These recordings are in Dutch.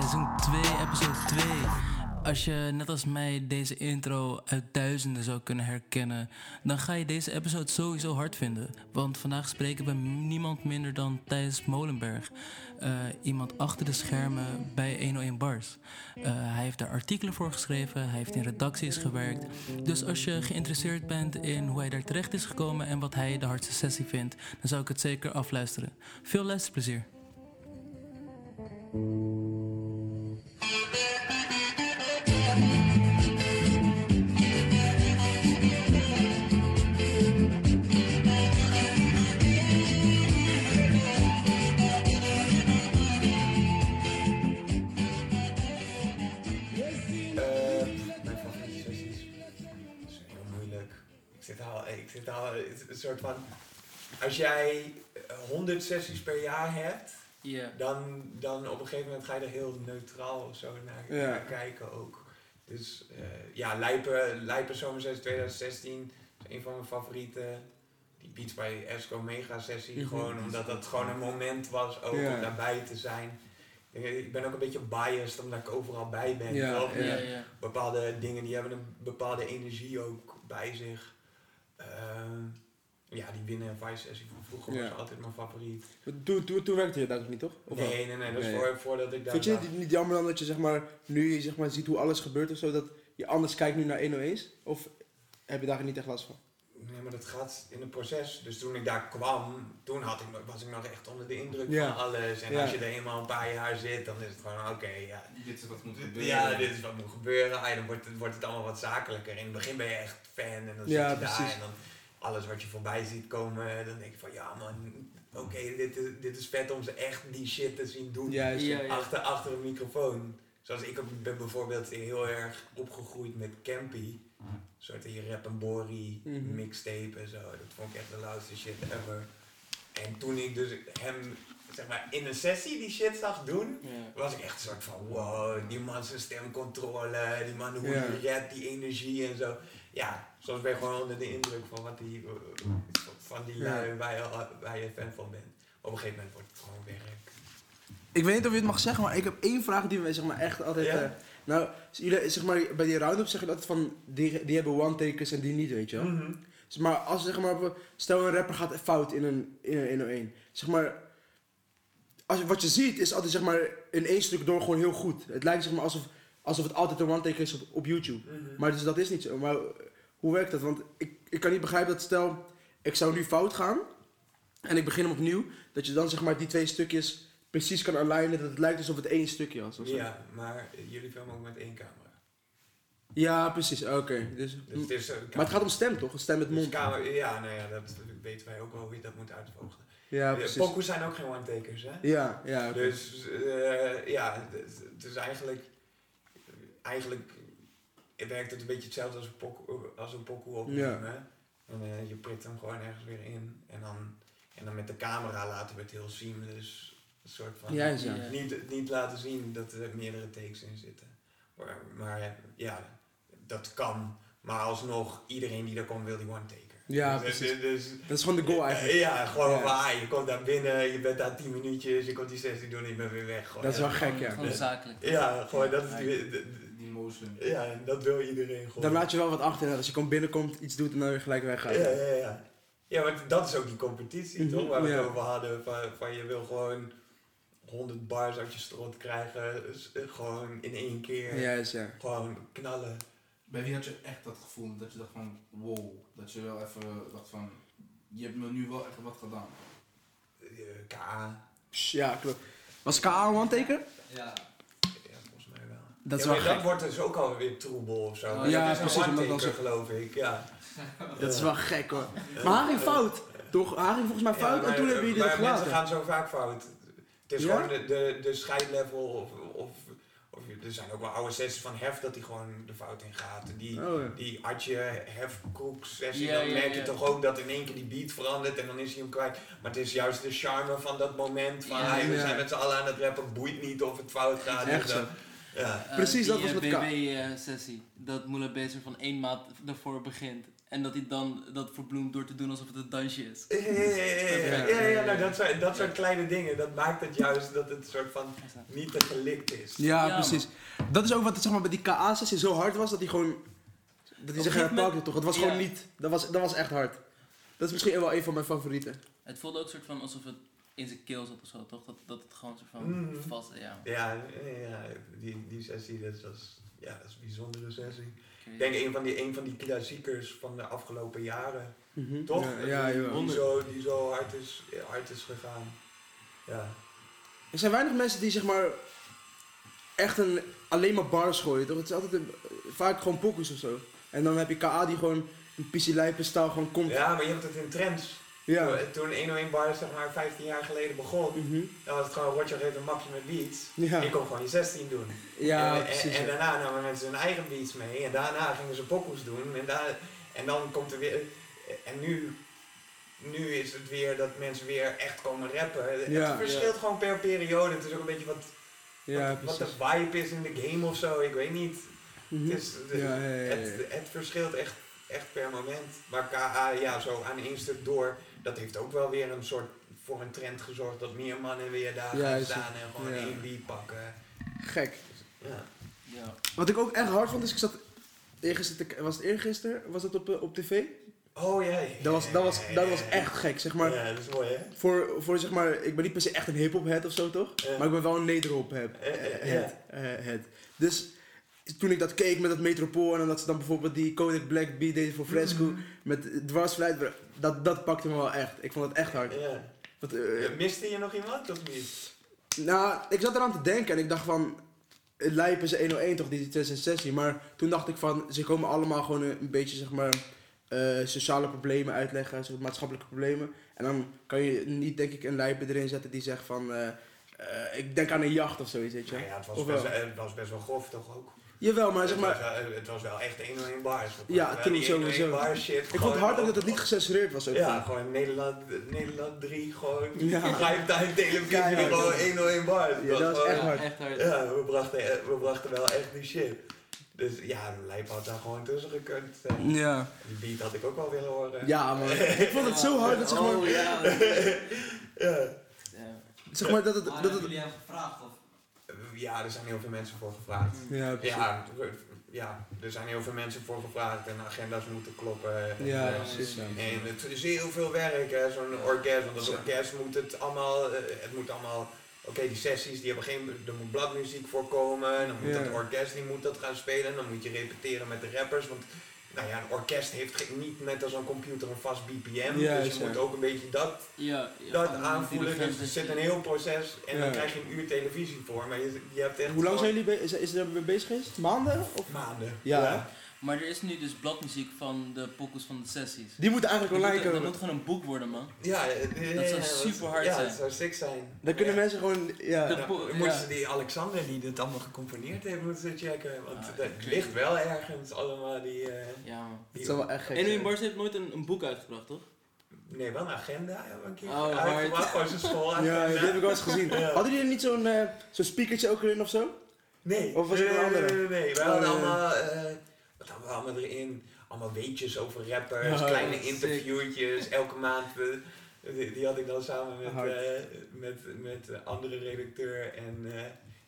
Seizoen 2, episode 2. Als je net als mij deze intro uit duizenden zou kunnen herkennen, dan ga je deze episode sowieso hard vinden. Want vandaag spreken we niemand minder dan Thijs Molenberg. Uh, iemand achter de schermen bij 101 Bars. Uh, hij heeft daar artikelen voor geschreven, hij heeft in redacties gewerkt. Dus als je geïnteresseerd bent in hoe hij daar terecht is gekomen en wat hij de hardste sessie vindt, dan zou ik het zeker afluisteren. Veel luisterplezier. Een soort van. Als jij eh, 100 sessies per jaar hebt, Dan, dan op een gegeven moment ga je er heel neutraal of zo naar, Ja. naar kijken ook. Dus eh, ja, Lijpen, Lijpen Zomersessie 2016 is een van mijn favorieten. Die Beats bij Esco Mega Sessie, gewoon omdat dat gewoon een moment was ook Ja. om daarbij te zijn. Ik- Ik ben ook een beetje biased omdat ik overal bij ben. Ja, toch? Ja, ja. bepaalde dingen die hebben een bepaalde energie ook bij zich. Ehm, ja, die winnen en vice sessie van vroeger Ja. was altijd mijn favoriet. Toen, toen, toen werkte je daar ook niet, toch? Of? Nee, nee, nee, dat is Nee. voor, voordat ik daar Vind je het niet jammer dan dat je zeg maar, nu je zeg maar, ziet hoe alles gebeurt of zo, dat je anders kijkt nu naar 101's? Of heb je daar niet echt last van? Nee, maar dat gaat in het proces. Dus toen ik daar kwam, toen had ik, nog- was ik nog echt onder de indruk Ja. van alles. En Ja. als je er eenmaal een paar jaar zit, dan is het gewoon oké, ja. Dit is wat moet gebeuren. Ja, dit is wat moet gebeuren. Ah, dan wordt het, wordt het allemaal wat zakelijker. In het begin ben je echt fan en dan Ja, zit je daar precies. en dan alles wat je voorbij ziet komen, dan denk je van ja man, oké, dit, is, dit is vet om ze echt die shit te zien doen. Juist. Ja, ja. achter, achter een microfoon. Zoals ik ook ben bijvoorbeeld heel erg opgegroeid met Campy. Een soort die Rap en Bori Mhm. mixtape en zo. Dat vond ik echt de loudste shit ever. En toen ik dus hem zeg maar, in een sessie die shit zag doen, Ja. was ik echt een soort van wow, die man zijn stemcontrole, die man hoe Ja. hij rapt, die energie en zo. Ja, soms ben je gewoon onder de indruk van wat die, van die lui waar je, waar je fan van bent. Op een gegeven moment wordt het gewoon werk. Ik weet niet of je het mag zeggen, maar ik heb één vraag die we zeg maar, echt altijd... Ja? eh, nou, jullie, zeg maar, bij die round-up zeg je altijd van, die, die hebben one-takers en die niet, weet je wel? Mhm. Zeg maar, als zeg maar, stel een rapper gaat fout in een, in een 101. Zeg maar, als, wat je ziet is altijd zeg maar, in één stuk door gewoon heel goed. Het lijkt zeg maar alsof, alsof het altijd een one-take is op, op YouTube. Mhm. Maar dus dat is niet zo. Maar eh, hoe werkt dat? Want ik, ik kan niet begrijpen dat stel, ik zou nu fout gaan en ik begin hem opnieuw, dat je dan zeg maar die twee stukjes precies kan alignen, dat het lijkt alsof het één stukje was. of zo. Ja, maar jullie filmen ook met één camera. Ja, precies. Oké. Dus, Dus het is, maar het gaat om stem toch? Een stem met dus mond. camera, ja, nou ja, dat weten wij ook wel hoe je dat moet uitvogelen. Ja, precies. Pokoes zijn ook geen one-takers, hè? Ja, ja. Dus eh, ja, het is eigenlijk, eigenlijk werkt het een beetje hetzelfde als een pokoe, als een pokoe opnemen. En eh, je prikt hem gewoon ergens weer in. En dan, en dan met de camera laten we het heel seamless. Een soort van, ja. Ja. niet, niet laten zien dat er meerdere takes in zitten. Maar, maar ja, dat kan. Maar alsnog, iedereen die daar komt wil die one-taker. Ja, Dus- precies. dus- Dat is gewoon de goal eigenlijk. eh, Ja, gewoon Ja. van, ah, je komt daar binnen, je bent daar 10 minuutjes, je komt die sessie doen en je bent weer weg. Gewoon, Dat is ja. wel gek, ja. Gewoon zakelijk. Ja, gewoon dat is die, ja, dat wil iedereen gewoon. Dan laat je wel wat achter. Als je komt binnenkomt, iets doet en dan weer gelijk weggaat. ja, ja, ja. Ja, maar dat is ook die competitie, Mhm, toch? Waar we ja. het over hadden. Van, van je wil gewoon 100 bars uit je strot krijgen. dus, eh, gewoon in één keer. Juist, ja. Gewoon knallen. Bij wie had je echt dat gevoel dat je dacht van wow, dat je wel even dacht van je hebt me nu wel echt wat gedaan. Eh, KA. Ja, klopt. Was KA een one-taker? Ja. Dat Ja, dat wordt dus ook alweer troebel of zo. Oh, Maar ja, dat is precies, een omdat one-taker, als- geloof ik. Ja. Dat is wel gek hoor. Maar hij ging fout. Toch? Hij ging volgens mij fout Ja, en toen maar- hebben jullie maar het mensen gelaten. gaan zo vaak fout. Het is Ja? gewoon de, de, de scheidlevel of, of, of... Er zijn ook wel oude sessies van Hef dat hij gewoon de fout in gaat. Die, Oh, ja. die Atje Hefkroek sessie, Ja, dan ja, merk je ja. toch ook dat in één keer die beat verandert en dan is hij hem kwijt. Maar het is juist de charme van dat moment van Ja, hey, we ja. zijn met z'n allen aan het rappen, boeit niet of het fout gaat. Echt Dus zo. dan- Ja. Precies, dat was met met Ka- BB-sessie. dat Moela Bezer van één maat ervoor begint. En dat hij dan dat verbloemt door te doen alsof het een dansje is. Ja, ja, ja, ja, ja, ja, nou, dat, soort, dat soort kleine dingen, dat maakt het juist dat het soort van niet te gelikt is. Ja, Ja, precies. Dat is ook wat zeg maar, bij die KA-sessie zo hard was dat hij gewoon. Dat hij een herpakte moment- toch? Het was Ja. gewoon niet. Dat was, dat was echt hard. Dat is misschien wel een van mijn favorieten. Het voelde ook soort van alsof het in zijn keel zat of zo, toch? Dat, dat het gewoon soort van Mm. vast, ja. Ja, ja die, die sessie, dat was, ja, dat is een bijzondere sessie. Ik Ik denk een van die, een van die klassiekers van de afgelopen jaren. Mhm. Toch? Ja, ja, die, zo, die zo hard is, hard is gegaan. Ja. Er zijn weinig mensen die zeg maar. echt een, alleen maar bars gooien, toch? Het is altijd een- vaak gewoon pokus of zo. En dan heb je KA die gewoon een pissie lijpen stijl gewoon komt. ja, maar je hebt het in trends. Ja. Toen 101 Bar zeg maar 15 jaar geleden begon, Mhm. dan was het gewoon Roger heeft een mapje met beats. Ja. Je kon gewoon je 16 doen. Ja, en, en, precies. en daarna namen mensen hun eigen beats mee. En daarna gingen ze pokoes doen. En, daar, en dan komt er weer... En nu, nu is het weer dat mensen weer echt komen rappen. Ja. het verschilt gewoon per periode. Het is ook een beetje wat, Ja, wat, wat de vibe is in de game of zo. Ik weet niet. Mhm. Het, is, de- Ja, ja, ja, ja. Het, het verschilt echt, echt per moment. Maar KA, ja, zo aan één stuk door. Dat heeft ook wel weer een soort voor een trend gezorgd dat meer mannen weer daar Ja, gaan staan en gewoon ja. één pakken. Gek. Ja. Ja. Wat ik ook echt hard vond is, ik zat eergisteren, te- was het eergisteren, was dat op, eh, op tv? Oh ja, ja, Dat was, dat was, dat was echt gek, zeg maar. Ja, dat is mooi hè? Voor, voor zeg maar, ik ben niet per se echt een hip-hop head of zo toch? Maar ik ben wel een nederhop head. Eh, eh, head. Dus toen ik dat keek met dat Metropool en dat ze dan bijvoorbeeld die Kodak Black beat deden voor Fresco Mhm. met dwarsfluit, dat, dat pakte me wel echt. Ik vond het echt hard. Eh, Miste je nog iemand of niet? nou, ik zat eraan te denken en ik dacht van, het lijp is 101 toch, die 2006. Maar toen dacht ik van, ze komen allemaal gewoon een, een beetje zeg maar eh, sociale problemen uitleggen, soort maatschappelijke problemen. En dan kan je niet denk ik een lijper erin zetten die zegt van, eh, eh, ik denk aan een jacht of zoiets, weet je. Nou ja, het was, Of best, wel? het was best wel grof toch ook? Jawel, maar zeg het, maar, was, wel- het was wel echt 101 bars. Ja, 101 sowieso. bar shit. ik vond het hard ook dat het niet gecensureerd was ook. Ja, gewoon Nederland, Nederland 3, gewoon Ja. primetime televisie, gewoon 101 bars. Ja, dat was gewoon- echt hard. echt hard. Ja, we brachten, we brachten wel echt die shit. Dus ja, Lijp had daar gewoon tussen gekund. Ja. Die beat had ik ook wel willen horen. Ja, man. Ik vond het zo hard dat zeg maar, Oh ja. Ja. ja. zeg maar dat het, Maar dat hebben het, jullie hem gevraagd? Of? Ja, er zijn heel veel mensen voor gevraagd. ja, precies. Ja, ja, er zijn heel veel mensen voor gevraagd en agenda's moeten kloppen. En, Ja, eh, precies. Ja. En het is heel veel werk, hè, zo'n orkest. Want als orkest moet het allemaal, eh, het moet allemaal, oké, die sessies, die hebben geen, er moet bladmuziek voorkomen. Dan moet Ja. het orkest, die moet dat gaan spelen. Dan moet je repeteren met de rappers. Want, nou ja, een orkest heeft niet net als een computer een vast BPM. Ja, dus je moet ook een beetje dat, Ja, ja, dat aanvoelen. Dus er zit een heel proces en Ja. dan krijg je een uur televisie voor. Maar je, je hebt echt Hoe lang zijn jullie be- is, is er mee bezig geweest? Maanden? Of? maanden. Ja. Maar er is nu dus bladmuziek van de pokus van de sessies. Die moeten eigenlijk Dat online moet, dat komen. moet gewoon een boek worden, man. Ja, eh, Dat zou ja, super hard ja, zijn. dat zou sick zijn. Dan kunnen Ja. mensen gewoon, ja. Ja, dan moeten ja. ze die Alexander die dit allemaal gecomponeerd heeft, moeten ze checken. Want Ah, dat ligt wel ergens allemaal die... eh, Ja, man. Het zou wel echt gek En. Bars heeft nooit een, een boek uitgebracht, toch? Nee, wel een agenda een keer Oh, hard. Gewoon zijn school Ja, die heb ik wel eens gezien. Ja. Hadden jullie niet zo'n eh, zo'n speakertje ook erin of zo? Nee. Of was het nee, een andere? Nee, nee, nee. We Oh, hadden ja. allemaal... wat hadden we allemaal erin? Allemaal weetjes over rappers, kleine sick. interviewtjes, elke maand. die, die had ik dan samen met, eh, met, met de andere redacteur en... eh,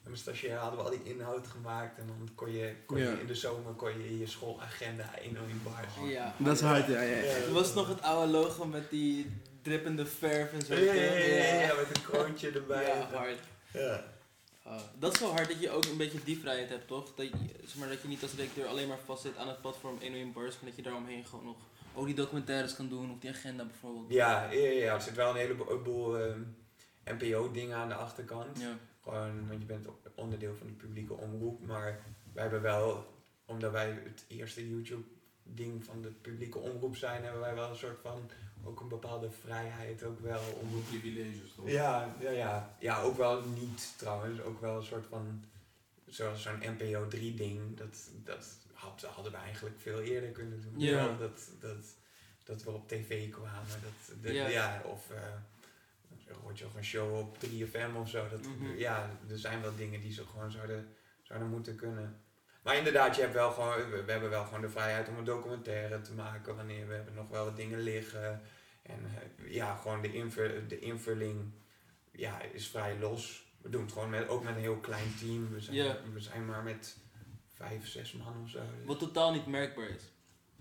mijn stagiair hadden we al die inhoud gemaakt. En dan kon je, kon je in de zomer kon je in je schoolagenda 1 in bars. Ja. Dat is hard, ja. ja, ja. Er was nog het oude logo met die drippende verf en zo. Ja, ja, ja, ja, ja, met een kroontje erbij. Ja, hard. Ja. Ah, dat is wel hard dat je ook een beetje die vrijheid hebt, toch? Dat je, zeg maar, dat je niet als redacteur alleen maar vastzit aan het platform 101 Bars, maar dat je daaromheen gewoon nog ook die documentaires kan doen of die agenda bijvoorbeeld. Ja, ja, ja, er zit wel een heleboel ehm, NPO-dingen aan de achterkant. Ja. Gewoon, want je bent onderdeel van de publieke omroep. Maar wij hebben wel, omdat wij het eerste YouTube-ding van de publieke omroep zijn, hebben wij wel een soort van, ook een bepaalde vrijheid ook wel om... Privileges toch? Ja, ja, ja. ja, ook wel niet trouwens. Ook wel een soort van, zoals zo'n NPO 3 ding, dat, dat had, hadden we eigenlijk veel eerder kunnen doen. Ja. Dat, dat, dat we op tv kwamen. Dat, de- Ja. ja. of uh, je of een show op 3FM of zo. Dat, Mhm. Ja, er zijn wel dingen die ze gewoon zouden, zouden moeten kunnen. Maar inderdaad, je hebt wel gewoon, we, hebben wel gewoon de vrijheid om een documentaire te maken wanneer we hebben nog wel wat dingen liggen. En eh, ja, gewoon de, invul, de invulling ja, is vrij los. We doen het gewoon met, ook met een heel klein team. We zijn, we zijn maar met vijf, zes man of zo. Wat totaal niet merkbaar is.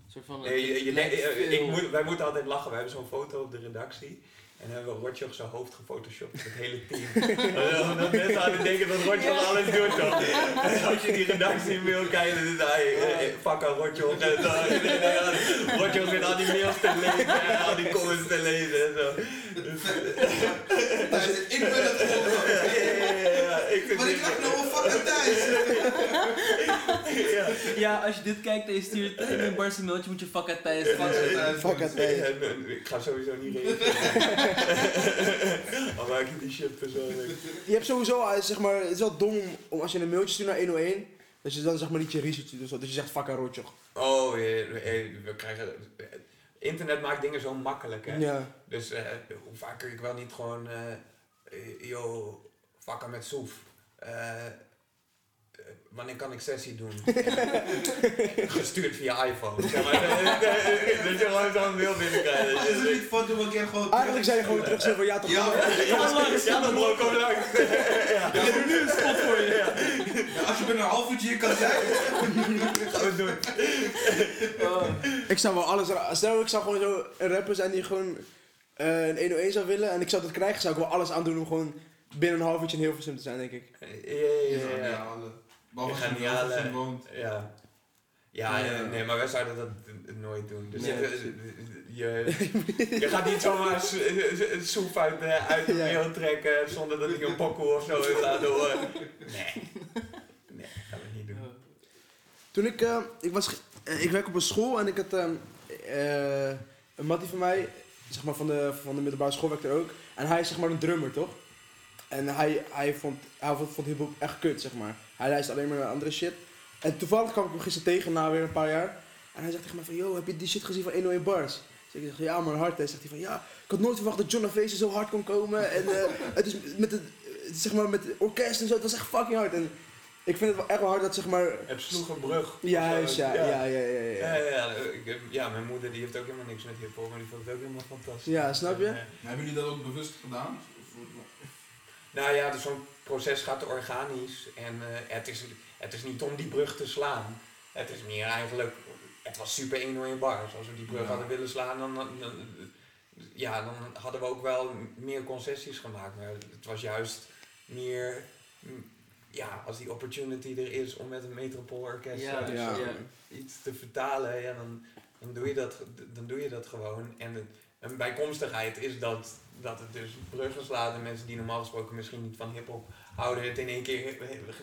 Een soort van, Nee, je, eh, ik moet, wij moeten altijd lachen. We hebben zo'n foto op de redactie. En dan hebben we Rotjoch zijn hoofd gefotoshopt, het hele team. Omdat mensen aan het denken dat Rotjoch alles doet toch. Als je die redactie mail kijkt, dan is hij, eh, eh, fuck aan Rotjoch. Rotjoch zit al die mails te lezen en al die comments te lezen en zo. Dus, Hij zit, ik ben het ja, gewoon. ja, ja, ja, ik Maar ik krijg nog een fucking thuis. ja. Als je dit kijkt en je stuurt in een Bars een mailtje, moet je fuck uit Thijs. Fuck. En, eh, ik ga sowieso niet reageren. Al maak ik die shit persoonlijk. Je hebt sowieso, eh, zeg maar, het is wel dom om, als je een mailtje stuurt naar 101, dat je dan zeg maar niet je research doet zo, dat je zegt fuck rotjoch. Oh, we krijgen. Internet maakt dingen zo makkelijk, hè? Ja. Dus eh, hoe vaak ik wel niet gewoon. eh eh, yo, vakken met soef. Eh, eh, wanneer kan ik sessie doen? Gestuurd via iPhone. Zeg maar, dat je gewoon zo'n mail binnenkrijgt. Als je er niet van doet, een keer gewoon Eigenlijk zei je gewoon terug zo van ja toch Ja. wel. Ja, dan bro, kom langs. ja, Ja, doe nu een spot voor je. Ja, als je binnen een half uurtje hier kan zijn. gaan we doen. Oh. Ik zou wel alles, stel ik zou gewoon zo een rapper zijn die gewoon eh, een 101 zou willen en ik zou dat krijgen, zou ik wel alles aan doen om gewoon binnen een half uurtje in Hilversum te zijn denk ik. Ja, ja, ja. Behalve als je in. Hilversum woont. Ja. Ja, Ja. nee, maar wij zouden dat nooit doen. Dus Nee. je, je, je gaat niet zomaar soep uit, eh, uit de Ja. mail trekken zonder dat ik een pokoe of zo heeft laten horen. Nee. Nee, dat gaan we niet doen. Toen ik, eh, ik was, eh, ik werk op een school en ik had ehm, eh, een mattie van mij, zeg maar van de, van de middelbare school werkte er ook. En hij is zeg maar een drummer, toch? En hij, hij vond, hij vond, vond hiphop echt kut, zeg maar. Hij luisterde alleen maar naar andere shit. En toevallig kwam ik hem gisteren tegen na weer een paar jaar. En hij zegt tegen mij van, yo, heb je die shit gezien van 101 Bars? Dus ik zeg, ja man, hard. Hij zegt hij van, ja, ik had nooit verwacht dat John Avese zo hard kon komen. En eh, het is met het, zeg maar, met het orkest en zo, het was echt fucking hard. En ik vind het wel echt wel hard dat, zeg maar... Het sloeg een brug. Juist, ja, ja, ja, ja, ja. Ja, ja, ja, ik heb- ja, mijn moeder die heeft ook helemaal niks met hiphop, maar die vond het ook helemaal fantastisch. Ja, snap je? En, Maar Hebben jullie dat ook bewust gedaan? Nou ja, dus zo'n proces gaat organisch en eh, het, is, het is niet om die brug te slaan. Het is meer eigenlijk, het was super 101 bars. Als we die brug Ja. hadden willen slaan, dan, dan, dan- ja, dan hadden we ook wel meer concessies gemaakt. Maar het was juist meer, mm, ja, als die opportunity er is om met een metropoolorkest Ja, eh, ja. iets te vertalen, ja, dan, dan, doe je dat, dan doe je dat gewoon. En de- een bijkomstigheid is dat, dat het dus bruggen slaat en mensen die normaal gesproken misschien niet van hip-hop houden, het in één keer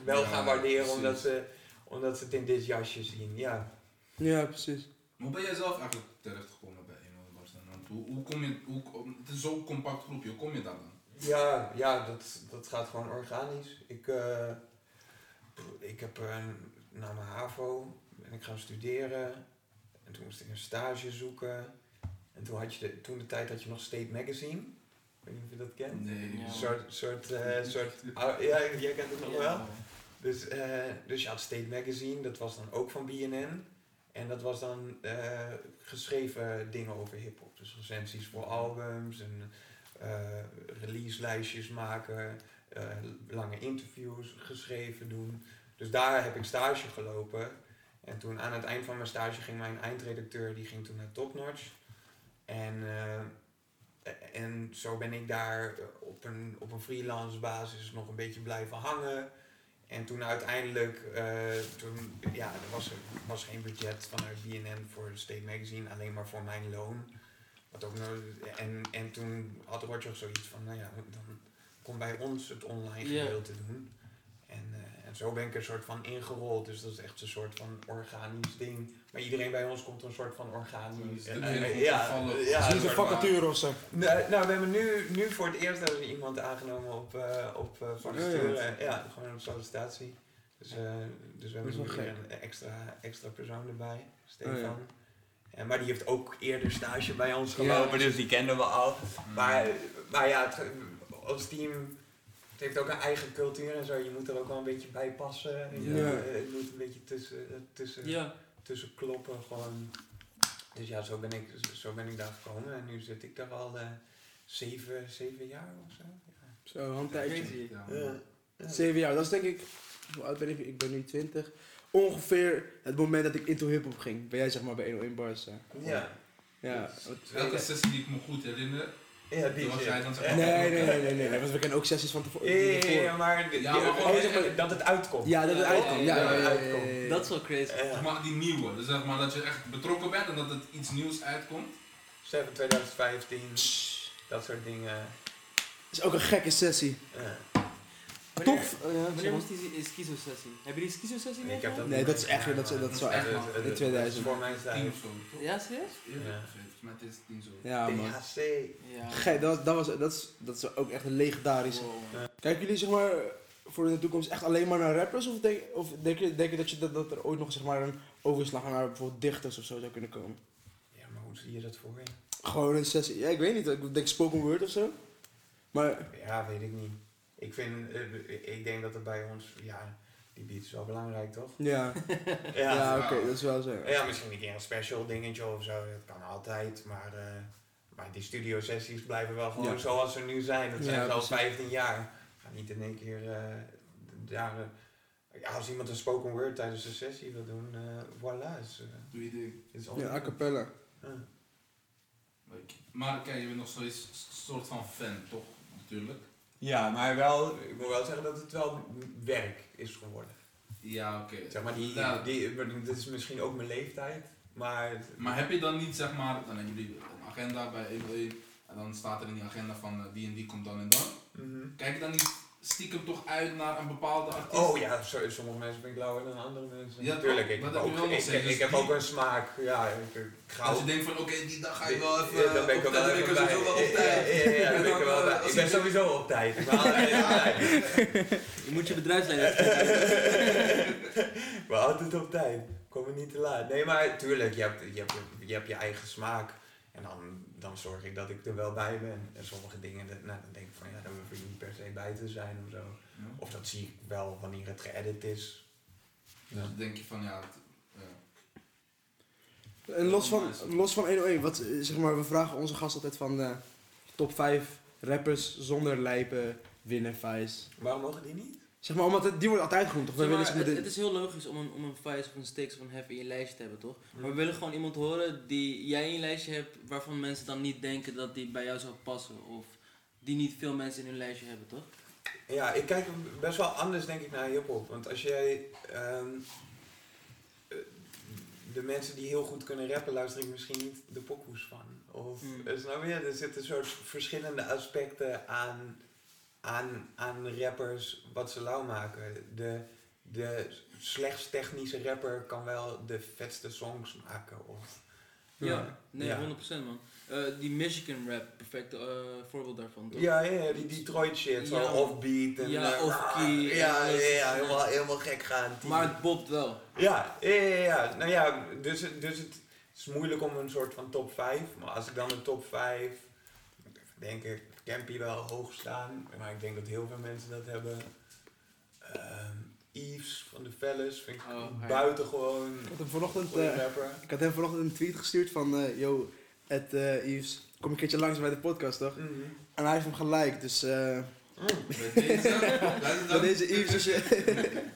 wel Ja, gaan waarderen precies. omdat ze, omdat ze het in dit jasje zien. Ja. Ja, precies. Hoe ben jij zelf eigenlijk terechtgekomen bij 101 Bars dan? Want hoe, hoe kom je, hoe, het is zo'n compact groepje, hoe kom je daar dan? Ja, ja dat, dat gaat gewoon organisch. Ik, eh, ik heb eh, na mijn HAVO ben ik gaan studeren. En toen moest ik een stage zoeken. En toen had je de, toen de tijd had je nog State Magazine. Ik weet niet of je dat kent. Nee, Ja. Soort, soort, eh, soort ah, ja, jij kent het nog wel. Dus, eh, dus je had State Magazine, dat was dan ook van BNN. En dat was dan eh, geschreven dingen over hip-hop. Dus recensies voor albums en eh release-lijstjes maken. eh, lange interviews geschreven doen. Dus daar heb ik stage gelopen. En toen aan het eind van mijn stage ging mijn eindredacteur, die ging toen naar Topnotch. En, eh, en zo ben ik daar op een, op een freelance basis nog een beetje blijven hangen. En toen uiteindelijk, eh, toen, ja, er was, er was geen budget vanuit BNN voor State Magazine, alleen maar voor mijn loon. Wat ook nog, en, en toen had Roger zoiets van, nou ja, dan kom bij ons het online gedeelte doen. En, zo ben ik er een soort van ingerold, dus dat is echt een soort van organisch ding. Maar iedereen bij ons komt er een soort van organisch... Dus eh, ja, ja, een vacature of zo? nou, nou, we hebben nu, nu voor het eerst hebben we iemand aangenomen op, eh op eh vacature. ja. gewoon op sollicitatie. Dus, eh, dus we hebben weer een extra, extra persoon erbij, Stefan. Oh, ja. En, maar die heeft ook eerder stage bij ons Ja. gelopen, dus die kenden we al. Mm. Maar, maar ja, het, ons team het heeft ook een eigen cultuur en zo. Je moet er ook wel een beetje bij passen. Je- Ja. eh, Het moet een beetje tussen, eh, tussen, Ja. tussen kloppen. Gewoon. Dus ja, zo ben, ik, zo ben ik daar gekomen. En nu zit ik daar al eh, zeven, zeven jaar of zo. Ja. Zo, een tijdje. Ja. Zeven jaar, dat is denk ik. Hoe oud ben ik? Ik ben nu 20. Ongeveer het moment dat ik into hip-hop ging. Ben jij zeg maar bij 101 Bars? eh. Ja. Ja. Elke sessie die ik me goed herinner, Ja, die was jij dan Nee, nee, nee, nee, nee. nee, want we kennen ook sessies van tevoren. Ja, ja, maar, de- Ja, maar oh, zeg maar dat het uitkomt. Ja, dat het uitkomt. Ja. Dat is wel crazy. Ja. zeg maar die nieuwe. Dus zeg maar dat je echt betrokken bent en dat het iets nieuws uitkomt. 7 2015, dat soort dingen. is ook een gekke sessie. Toch? ja, Wanneer zeg was die schizo-sessie? Heb je die schizo-sessie Ik mee? heb dat Nee, dat is echt- meegemaakt, dat is- dat is wel echt het- het- In het- 2000. Voor mijn tijd. Ja, serieus? Ja. Het is tien zo. Ja, man. THC. Ja. Gek, dat, dat, was, dat, is, dat is ook echt een legendarische. Wow. Kijken jullie zeg maar voor de toekomst echt alleen maar naar rappers? Of denk, of denk, je, denk je dat, je dat, dat er ooit nog zeg maar een overslag naar bijvoorbeeld dichters of zo zou kunnen komen? Ja, maar hoe zie je dat voor je? Gewoon een sessie. Ja, ik weet niet. Ik denk spoken word of zo. Maar Ja, weet ik niet. Ik vind, eh, ik denk dat het bij ons, ja, die beat is wel belangrijk, toch? ja, ja, Ja, oké, dat is wel zo. ja misschien een keer een special dingetje of zo, dat kan altijd, maar, eh, maar die studio sessies blijven wel gewoon Ja. zoals ze nu zijn. Dat zijn Ja, ze al precies. 15 jaar. Ga niet in één keer, eh, daar, eh, ja, als iemand een spoken word tijdens een sessie wil doen, eh voilà, is, Doe je ding. is Ja, a cappella. Maar kijk, je bent nog steeds een soort van fan, toch? Natuurlijk. Ja, maar wel, ik moet wel zeggen dat het wel werk is geworden. Ja, oké. Zeg maar, die, Ja, die, dit is misschien ook mijn leeftijd, maar... Maar heb je dan niet, zeg maar, dan hebben jullie een agenda bij 101 en dan staat er in die agenda van eh, die en die komt dan en dan. Mhm. Kijk je dan niet stiekem toch uit naar een bepaalde artiest? Oh ja, so- sommige mensen ben ik lauwer dan andere mensen. Ja, Natuurlijk, ik heb, ook, ik, ik Dus heb ook een smaak. Ja, ik, ik ga Als ook- je denkt van oké, die dag ga je wel even Ja, dan ben ik wel even dan ben bij. ik sowieso wel op tijd. Ja, ja, ja, dan En ben ik wel bij. Ik ben sowieso op tijd. Ik ben altijd op tijd. Je moet je bedrijfsleider Ik ben altijd op tijd. Kom er niet te laat. Nee, maar tuurlijk, je hebt je, hebt, je, hebt je eigen smaak. En dan, dan zorg ik dat ik er wel bij ben. En sommige dingen, dat- nou, dan denk ik van ja, daar hoef ik niet per se bij te zijn of zo. Ja. Of dat zie ik wel wanneer het geëdit is. Dus dan denk je van ja, het- ja. En los van, los van 101, wat, eh, zeg maar, we vragen onze gast altijd van de top 5 rappers zonder lijpen winnen Vice. Waarom mogen die niet? Zeg maar, omdat het, die wordt altijd genoemd, toch? Zeg maar, het, de- het is heel logisch om een, om een Vice of een Stix of een Hef in je lijstje te hebben, toch? Maar we willen gewoon iemand horen die jij in je lijstje hebt, waarvan mensen dan niet denken dat die bij jou zou passen. Of die niet veel mensen in hun lijstje hebben, toch? Ja, ik kijk best wel anders denk ik naar hip-hop. Want als jij. ehm, eh, de mensen die heel goed kunnen rappen, luister ik misschien niet de pokoes van. Of, Mm. snap je? Er zitten soort verschillende aspecten aan, aan, aan rappers wat ze lauw maken. De, de slechts technische rapper kan wel de vetste songs maken. Of, Ja, nee, Ja. 100% man. Eh, die Michigan rap, perfect eh, voorbeeld daarvan, toch? ja, ja, ja, die Detroit shit, zo Ja. offbeat en Ja, eh, off-key en Ja, ja, helemaal, helemaal gek gaan. Maar het bopt wel. Ja, ja, ja, ja. Nou ja, dus, het- dus het is moeilijk om een soort van top 5. Maar als ik dan een top 5, denk ik, Campy wel hoog staan. Maar ik denk dat heel veel mensen dat hebben. Ehm Yves van de Fellas vind ik Oh, buitengewoon Ik had hem vanochtend, eh, ik had hem vanochtend een tweet gestuurd van, eh yo, Ed eh, Yves, kom een keertje langs bij de podcast toch? Mhm. En hij heeft hem gelijk, dus eh, Bij deze, deze Yves als je...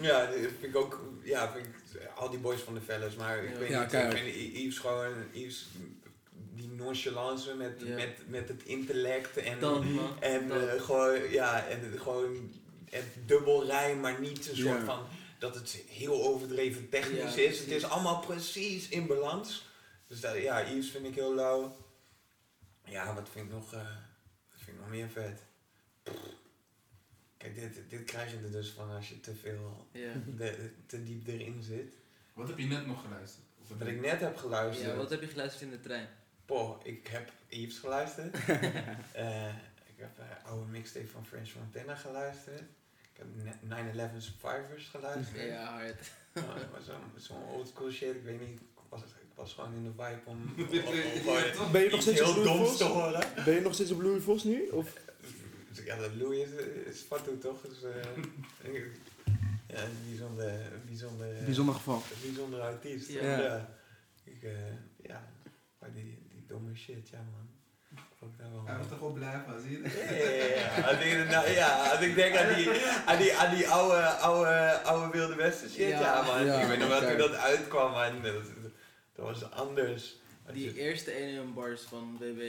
Ja, dat vind ik ook, ja, vind ik, al die boys van de fellas, maar ik Ja. weet Ja, niet, ik vind Yves gewoon, Yves, die nonchalance met, met, met het intellect en, Dat en dat. eh, gewoon, ja, en gewoon het dubbel rijm, maar niet een soort van, dat het heel overdreven technisch Ja, is. precies. Het is allemaal precies in balans. Dus dat, ja, Yves vind ik heel lauw. Ja, wat vind ik nog, eh, wat vind ik nog meer vet? Kijk, dit, dit krijg je er dus van als je te veel de, te diep erin zit. Wat heb je net nog geluisterd? Wat ik net heb geluisterd. ja, wat heb je geluisterd in de trein? Poh, ik heb Yves geluisterd. Eh, ik heb een oude mixtape van French Montana geluisterd. Ik heb ne- 9-11 Survivors geluisterd. Ja, hard. Oh, was zo'n zo'n old school shit. Ik weet niet, ik was, ik was gewoon in de vibe om, om, om gewoon Ben je nog steeds heel op Louis doms Vos? te horen. Ben je nog steeds op Louis Vos nu? Of? Ja, dat Louis is, is Fatou toch? Dus, eh, ja, een bijzonder, bijzonder, Bijzonder geval. een bijzonder artiest. Ja. Ja. Ik, eh, ja, maar die domme shit, ja man. Fuck daar wel. Hij was toch wel blij van, zie je dat? Ja, ja, ja. Als ik, nou, ja, als ik denk aan die, aan die, aan die oude, oude, oude Wilde Westen shit, ja, Ja. man. Ja, ik weet nog wel toen dat uitkwam, man. Dat, dat was anders. Die eerste 1 bars van WW,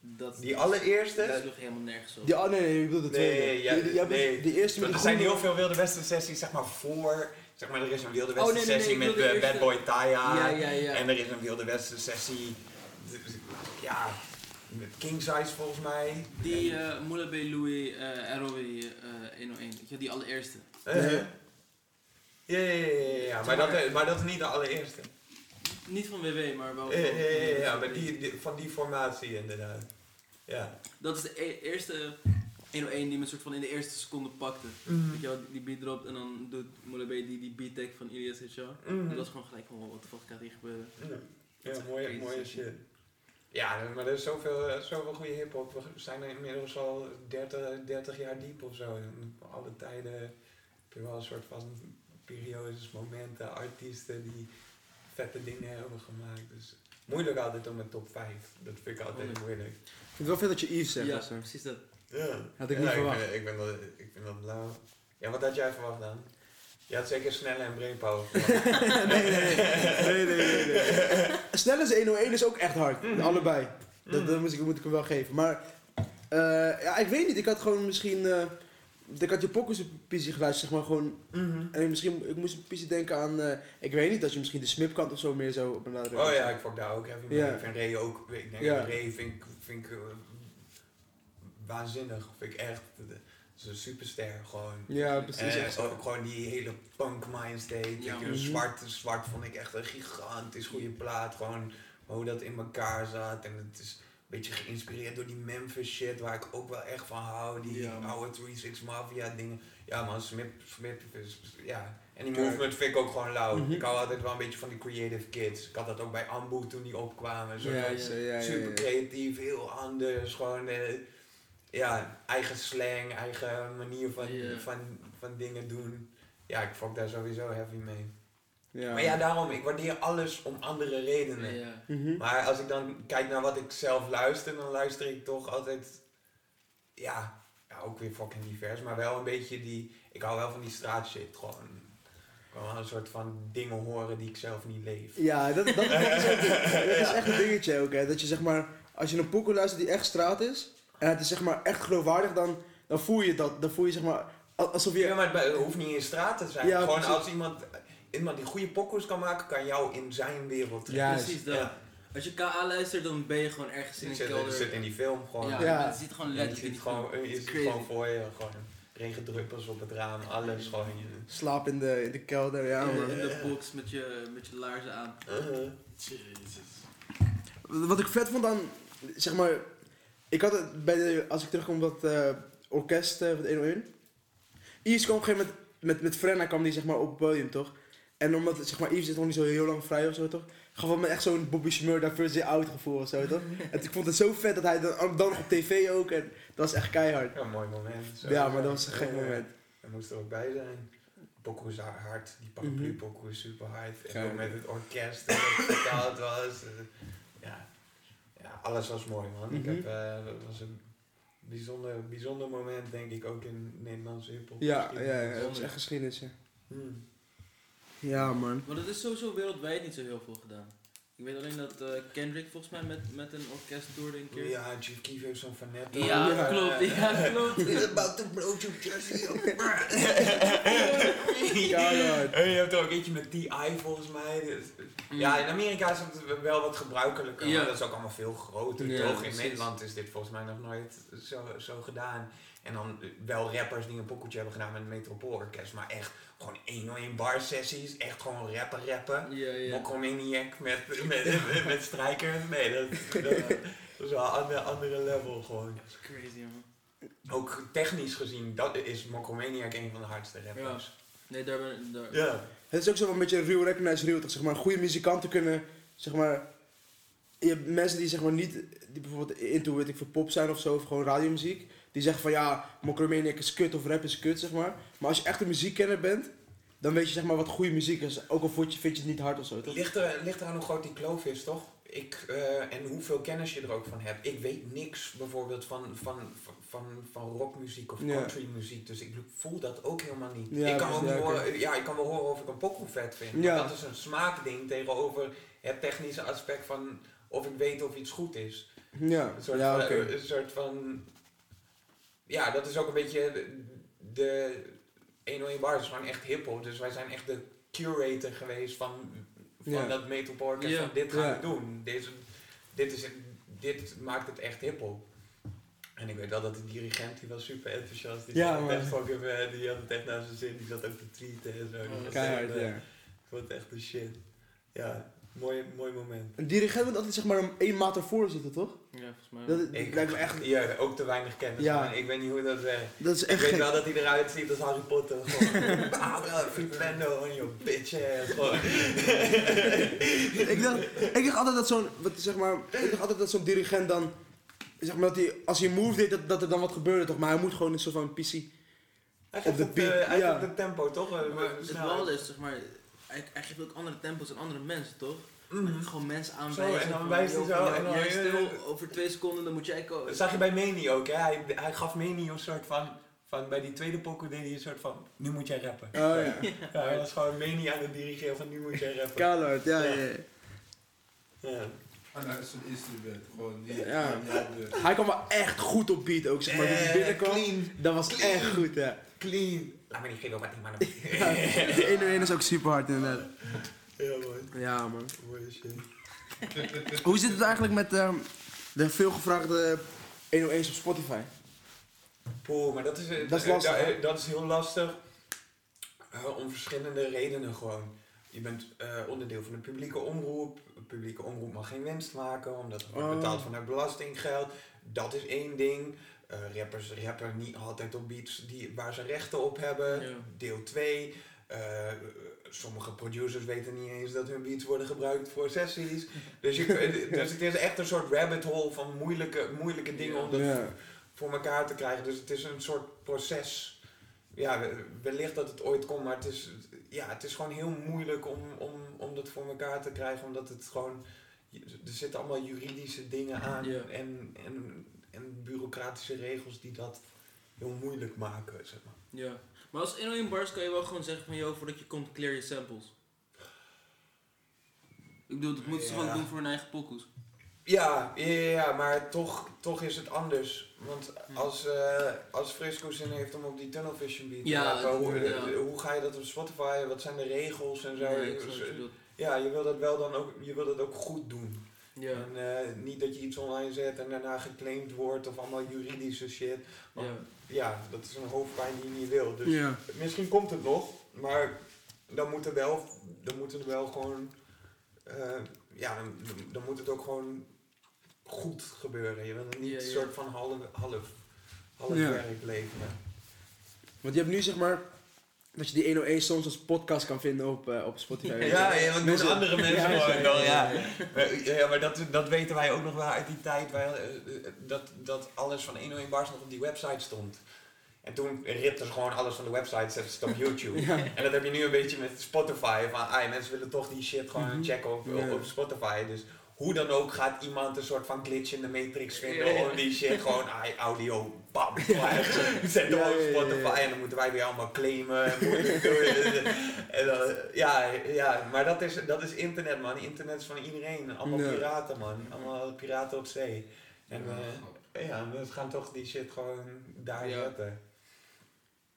dat Die allereerste? dat sloeg helemaal nergens op. Die, oh nee, nee, ik bedoel de tweede. Nee, ja, die, nee. die eerste er zijn heel veel Wilde Westen sessies, zeg maar, voor... Zeg maar, er is een Wilde Westen Oh, nee, nee, nee, sessie met eh, Bad Boy Taya. ja, ja, ja. En er is een Wilde Westen sessie... Ja, met King Size volgens mij. Die uh, Moula B. Louis eh ROW eh 101, weet je, die allereerste. Eh, Ja. Ja, ja, ja, ja, ja. Maar, dat, maar dat is niet de allereerste. Niet van WW, maar wel Ja, van... ja, ja, ja, maar die, die- van die formatie inderdaad. Ja. Dat is de e- eerste 101 die me soort van in de eerste seconde pakte. Mhm. Weet je wel, die beat dropt en dan doet Moula B. die, die beat tag van Ilias, wel. Mhm. En dat is gewoon gelijk van, wat de fuck gaat hier gebeuren? Ja, mooie, Crazy mooie shit. Ja, maar er is zoveel, eh, zoveel goede hip-hop. We zijn er inmiddels al 30, 30 jaar diep of zo. In alle tijden heb je wel een soort van periodes, momenten, artiesten die vette dingen hebben gemaakt. Dus moeilijk altijd om een top 5. Dat vind ik altijd Moeilijk. moeilijk. Ik vind het wel vet dat je Yves zegt. ja, precies dat. Ja. Had ik Ja, niet ik verwacht. ik, vind dat, ik vind dat blauw. Ja, wat had jij verwacht dan? Je had zeker snelle en brainpower nee, nee, nee, nee, nee, nee. Snelle is 101 is ook echt hard. Mhm. Allebei. Dat, Mhm. dat moet, ik, moet ik hem wel geven. Maar, eh, ja, ik weet niet. Ik had gewoon misschien... eh, ik had je pokus PC geluisterd, zeg maar gewoon... Mhm. En misschien, ik moest een PC denken aan... eh, ik weet niet, dat je misschien de smipkant of zo meer zo andere... Oh ja, ik vond daar ook heavy mee. Ja. Ik vind Ray ook, ik denk Ja. Ray vind ik, vind ik waanzinnig. Vind ik echt, een superster gewoon. Ja, precies. En echt zo. ook gewoon die hele punk mindstate. Ja, je, mhm. zwart, zwart vond ik echt een gigantisch goede plaat. Gewoon hoe dat in elkaar zat. En het is een beetje geïnspireerd door die Memphis shit, waar ik ook wel echt van hou. Die Ja, oude 36 Mafia dingen. Ja man, Smith, Smith is, ja. En die movement vind ik ook gewoon lauw. Mhm. Ik hou altijd wel een beetje van die creative kids. Ik had dat ook bij Ambu toen die opkwamen. Zo Ja, super creatief, heel anders. Gewoon, eh, ja, eigen slang, eigen manier van, van, van dingen doen. Ja, ik vond daar sowieso heavy mee. Ja. Maar ja, daarom, ik waardeer alles om andere redenen. Ja. Mhm. Maar als ik dan kijk naar wat ik zelf luister, dan luister ik toch altijd, ja, ja ook weer fucking divers, maar wel een beetje die, ik hou wel van die straatshit, gewoon. Gewoon een soort van dingen horen die ik zelf niet leef. Ja, dat, dat, dat, is, echt, dat is echt een dingetje ook. Hè. Dat je zeg maar, als je een pokoe luistert die echt straat is, en het is zeg maar echt geloofwaardig, dan, dan voel je dat. Dan voel je zeg maar, al- alsof je... Ja, maar het hoeft niet in straat te zijn. Ja, Gewoon precies. als iemand, iemand die goede pokkers kan maken, kan jou in zijn wereld trekken. Ja, Precies dat. Ja. Als je KA luistert, dan ben je gewoon ergens in een je kelder. zit in die film gewoon. ja, Ja. het ziet gewoon je letterlijk ziet gewoon, je ziet crazy. gewoon voor je, gewoon regendruppels op het raam, alles gewoon. Je, Slaap in de, in de kelder, ja in, man. in de box met je, met je laarzen aan. Uh-huh. Wat ik vet vond dan, zeg maar, ik had het bij de, als ik terugkom op dat eh, orkest uh, van de 101. Yves kwam op een gegeven moment, met, met Frenna kwam die zeg maar op het podium toch? En omdat, zeg maar, Yves is nog niet zo heel lang vrij of zo toch? Gaf het me echt zo'n Bobby first day out gevoel of zo toch? en ik vond het zo vet dat hij dan, dan nog op tv ook en dat was echt keihard. Ja, een mooi moment. Zo. Ja, maar dat was een gek Ja, moment. Hij moest er ook bij zijn. Pokoe is hard, die paraplu Mhm. pokoe is super hard. En ook met het orkest en wat het vertaald was. eh, Ja. Alles was mooi man. Ik Mhm. heb, eh, dat was een bijzonder, bijzonder moment, denk ik, ook in Nederlandse hiphop. Ja, ja, ja, dat is echt geschiedenis, ja. Hmm. Ja, man. Maar dat is sowieso wereldwijd niet zo heel veel gedaan. Ik weet alleen dat eh, Kendrick volgens mij met, met een orkest toerde een keer. Ja, Chief Keef heeft zo'n van net. Ja, Ja. klopt. Ja, klopt. About to blow to Jesse. Ja. En je hebt er ook eentje met T.I. volgens mij. Dus- Ja, in Amerika is het wel wat gebruikelijker, Ja. maar dat is ook allemaal veel groter. Ja, toch? In. Nederland is dit volgens mij nog nooit zo, zo gedaan. En dan eh, wel rappers die een pokoetje hebben gedaan met een Metropoolorkest, maar echt gewoon één één bar sessies, echt gewoon rappen rappen. Ja, ja. Mokromaniac met, met, met, met strijkers. Nee, dat, dat, dat is wel een andere, andere level gewoon. Dat is crazy, man. Ook technisch gezien, dat is Mokromaniac een van de hardste rappers. Nee, daar ben daar. Ja. Het is ook zo een beetje real recognize real, dat zeg maar goede muzikanten kunnen, zeg maar, je hebt mensen die zeg maar niet, die bijvoorbeeld into weet ik voor pop zijn of zo, of gewoon radiomuziek, die zeggen van ja, Mokromaniac is kut of rap is kut, zeg maar. Maar als je echt een muziekkenner bent, dan weet je zeg maar wat goede muziek is, ook al vind je, vind je het niet hard of zo, toch? Ligt, er, ligt eraan hoe groot die kloof is, toch? Ik, eh, en hoeveel kennis je er ook van hebt. Ik weet niks bijvoorbeeld van, van, van, van, van rockmuziek of countrymuziek, dus ik voel dat ook helemaal niet. Ja, ik, kan ook horen, ja, ik kan wel horen of ik een pokoe vet vind, Ja. dat is een smaakding tegenover het technische aspect van of ik weet of iets goed is. Ja, Een soort, ja van, een soort van. Ja, dat is ook een beetje de, de 101 Bars is gewoon echt hiphop. Dus wij zijn echt de curator geweest van, van Ja. dat Metropoolorkest. Ja. Van dit gaan Ja. we doen. Deze, dit, is dit maakt het echt hiphop. En ik weet wel dat de dirigent, die was super enthousiast. Die, Ja, zat echt fucking, eh, die had het echt naar zijn zin. Die zat ook te tweeten en zo. Die was Keihard, echt, eh, ja. Ik vond het echt de shit. Ja, mooi, mooi moment. Een dirigent moet altijd zeg maar een één maat ervoor zitten, toch? Ja, volgens mij. Dat, Ik lijkt me echt, Ja, ook te weinig kennis. Ja. man. Ik weet niet hoe dat werkt. dat is Ik echt weet gek. wel dat hij eruit ziet als Harry Potter. Gewoon, ah, en je bitch ass. Ik, dacht, ik dacht altijd dat zo'n, wat zeg maar, ik dacht altijd dat zo'n dirigent dan, zeg maar dat hij, als hij een move deed, dat, dat er dan wat gebeurde toch, maar hij moet gewoon een soort van PC. Hij Op geeft de op de, beat, hij ja. geeft op tempo, toch? Maar eh, het wel is, zeg maar, hij, hij geeft ook andere tempos aan andere mensen, toch? Mhm. Gewoon mensen Zo, aanwijzen. en dan van, wijst hij zo, en dan- jij stil, over twee seconden, dan moet jij komen. Dat zag je bij Meni ook, hè? Hij, hij gaf Meni een soort van, van. Bij die tweede pokoe deed hij een soort van. Nu moet jij rappen. Oh ja. Ja, hij was gewoon Meni aan het dirigeren van. Nu moet jij rappen. Kaalhard, ja, ja, ja. Ja. Ah, nou, dat is een instrument. Gewoon die. Ja. Hij kwam wel echt goed op beat ook, zeg maar. Toen hij Eh, binnenkwam, clean. dat was echt goed, ja. Clean. Laat me niet geven wat die man ja de 1 1 is ook super hard inderdaad. Ja, man. Ja, man. Mooie shit. Hoe zit het eigenlijk met ehm, de veelgevraagde 101's op Spotify? Poeh, maar dat is, eh, Dat is lastig, eh, dat is heel lastig. Eh, om verschillende redenen gewoon. Je bent eh, onderdeel van de publieke omroep. De publieke omroep mag geen winst maken, omdat het wordt Oh. betaald vanuit belastinggeld. Dat is één ding. Eh, rappers rappen niet altijd op beats die, waar ze rechten op hebben. Ja. Deel 2. sommige producers weten niet eens dat hun beats worden gebruikt voor sessies. Dus, je, dus het is echt een soort rabbit hole van moeilijke, moeilijke dingen om dat Ja. voor elkaar te krijgen. Dus het is een soort proces. Ja, we- wellicht dat het ooit komt, maar het is, ja, het is gewoon heel moeilijk om, om, om dat voor elkaar te krijgen. Omdat het gewoon. Er zitten allemaal juridische dingen aan Ja. en, en, en bureaucratische regels die dat heel moeilijk maken. Zeg maar. Ja. Maar als 101 bars kan je wel gewoon zeggen van, joh, voordat je komt, clear je samples. Ik bedoel, dat moeten ze Ja. gewoon doen voor hun eigen pokoes. Ja, ja, ja, maar toch, toch is het anders. Want als, eh als Frisco zin heeft om op die Tunnel Vision beat te Ja, hoe, ja. hoe ga je dat op Spotify? Wat zijn de regels en zo? Nee, je. Ja, je wil dat wel dan ook, je wil dat ook goed doen. Ja. En eh, niet dat je iets online zet en daarna geclaimd wordt of allemaal juridische shit. Want Ja. ja, dat is een hoofdpijn die je niet wil. Dus Ja. misschien komt het nog, maar dan moet er wel, dan moet er wel gewoon, eh, ja, dan, dan moet het ook gewoon goed gebeuren. Je wil het niet Ja, een soort van half, half, half Ja. werk leveren. Want je hebt nu zeg maar, dat je die 101 soms als podcast kan vinden op, eh, op Spotify. Ja, ja, want Mensen- andere mensen Ja, gewoon ja, wel, ja, ja. Maar- dat, dat weten wij ook nog wel uit die tijd, wij, eh, eh, dat, dat alles van 101 Bars nog op die website stond. En toen ripte ze gewoon alles van de website, zetten ze het op YouTube. En dat heb je nu een beetje met Spotify, van ah, mensen willen toch die shit gewoon Mhm. checken op, op Spotify. Dus hoe dan ook gaat iemand een soort van glitch in de matrix vinden om die shit gewoon audio bam zet op Spotify en dan moeten wij weer allemaal claimen en dan, ja, ja, maar dat is, dat is internet man, internet is van iedereen, allemaal piraten man, allemaal piraten op zee. En Ja, eh, ja, we gaan toch die shit gewoon daar Ja. zetten.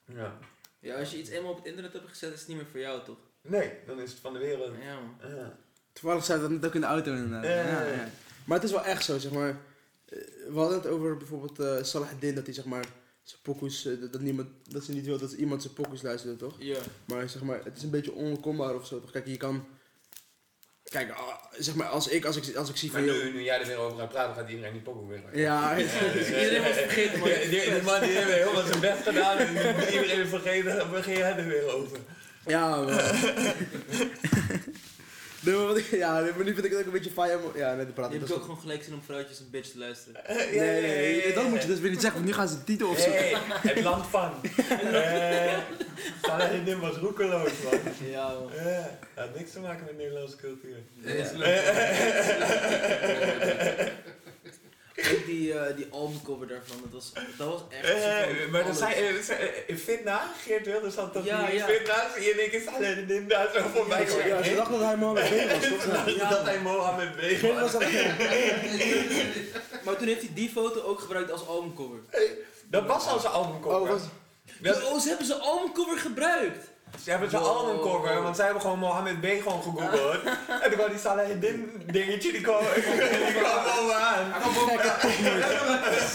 Ja. Ja, als je iets eenmaal op het internet hebt gezet, is het niet meer voor jou, toch? Nee, dan is het van de wereld. Ja, man. Ja. Toevallig zei dat net ook in de auto inderdaad. Ja, Ja, ja, ja. ja. Maar het is wel echt zo, zeg maar. eh, We hadden het over bijvoorbeeld eh Salahuddin, dat hij zeg maar zijn pokoes, eh, dat, dat, niemand, dat ze niet wil dat iemand zijn pokoes luisterde, toch? Ja. Maar zeg maar, het is een beetje onontkombaar of zo, toch? Kijk, je kan... Kijk, ah, zeg maar, als ik, als ik, als ik zie Maar van... nu, nu jij er weer over gaat praten, gaat iedereen die pokoe weer. Ja, Iedereen was vergeten, man. Ja, die, die man die heeft helemaal zijn best gedaan en nu moet iedereen vergeten, dan begin jij er weer over. Ja, man. Nee, maar wat ik- ja, maar nu vind ik het ook een beetje fijn om... Ja, net te Je praten. hebt dat ook is- gewoon gelijk zin om vrouwtjes een bitch te luisteren. Nee, nee, nee, dat moet je dus weer niet zeggen, want nu gaan ze de titel opzoeken. Hey, het land van. Eh Saladin was roekeloos, man. Ja, man. Eh, dat had niks te maken met Nederlandse cultuur. Ook die, eh, die albumcover daarvan, dat was, dat was echt van maar dat zei, eh, zei, in Fitna, Geert Wilders had toch Ja, niet in ja. Fitna, zie je in één keer Saladin daar zo voorbij komen. Ja, ze dachten dat hij Mohammed B was, toch? Ja. Dat hij Mohammed B was was. dat... Maar toen heeft hij die foto ook gebruikt als albumcover. Dat was al zijn albumcover. Oh, was... Dat- Oh, ze hebben zijn albumcover gebruikt! Ze hebben zijn Wow. albumcover, want zij hebben gewoon Mohammed B gewoon gegoogeld. En toen kwam die Saladin dingetje, die kwam, die kwam.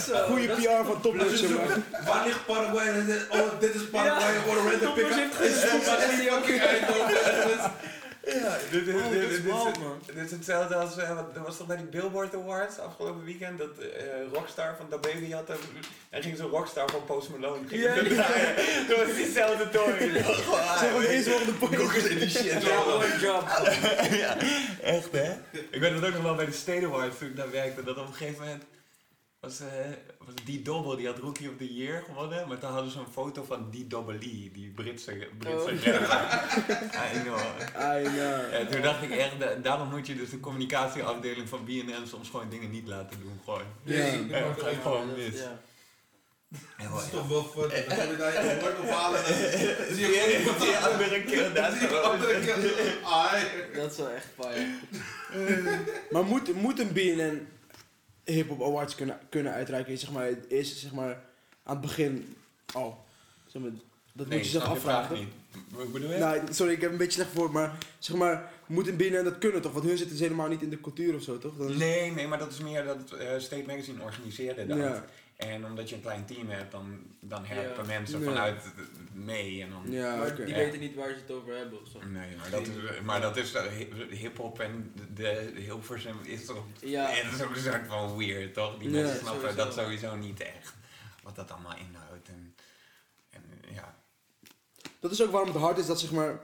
Zo, Goeie dat- PR van Topnotch, man. Waar ligt Paraguay? En dit- Oh, dit is Paraguay. What a random pick-up. heeft die ook. Ja, dit, dit, Oh, dit, dat dit, is dit, wild, is- man. dit is hetzelfde als, eh, wat, dat was toch bij die Billboard Awards afgelopen weekend, dat eh, Rockstar van Da Baby had, er- en ging zo'n Rockstar van Post Malone. Ging Ja, ja, ja. Dat was diezelfde toren. Zeg maar, de volgende point. Google in die shit. Ja, mooi job. ja, echt hè? Ik weet het ook nog wel bij de State Awards toen ik daar werkte, dat op een gegeven moment was, eh, was die Dobbel, die had Rookie of the Year gewonnen, maar toen hadden ze een foto van die Double E, die Britse, Britse Oh. rapper. I know. Ja. En toen dacht ik echt, da- daarom moet je dus de communicatieafdeling van BNN soms gewoon dingen niet laten doen, gewoon. Ja. Ja, dat gaat gewoon mis. Ja. Ja, Dat is toch wel fun. Dan ga je daar je woord ophalen. Dan zie je andere keer daar zie je andere keer. Ai. Dat is wel echt fire. Maar moet, moet een BNN Hip Hop Awards kunnen, kunnen uitreiken? Zeg maar, is zeg maar aan het begin al. Zeg maar, dat moet je zich snap afvragen. niet. Wat bedoel je? Nou, sorry, ik heb een beetje slecht voor, maar zeg maar, moet een BNN dat kunnen toch? Want hun zitten dus helemaal niet in de cultuur of zo, toch? Dan is- Nee, nee, maar dat is meer dat eh, State Magazine organiseerde dat. Ja. En omdat je een klein team hebt, dan, dan helpen Ja. mensen vanuit mee. En dan, Ja, Maar die Ja. weten niet waar ze het over hebben of zo. Nee, maar dat is, maar dat is eh, hi- hip-hop en de, de Hilversum is toch. Ja. Het is ook een soort van weird, toch? Die Ja, mensen snappen sowieso. dat sowieso niet echt. Wat dat allemaal inhoudt. En, en ja. Dat is ook waarom het hard is dat zeg maar,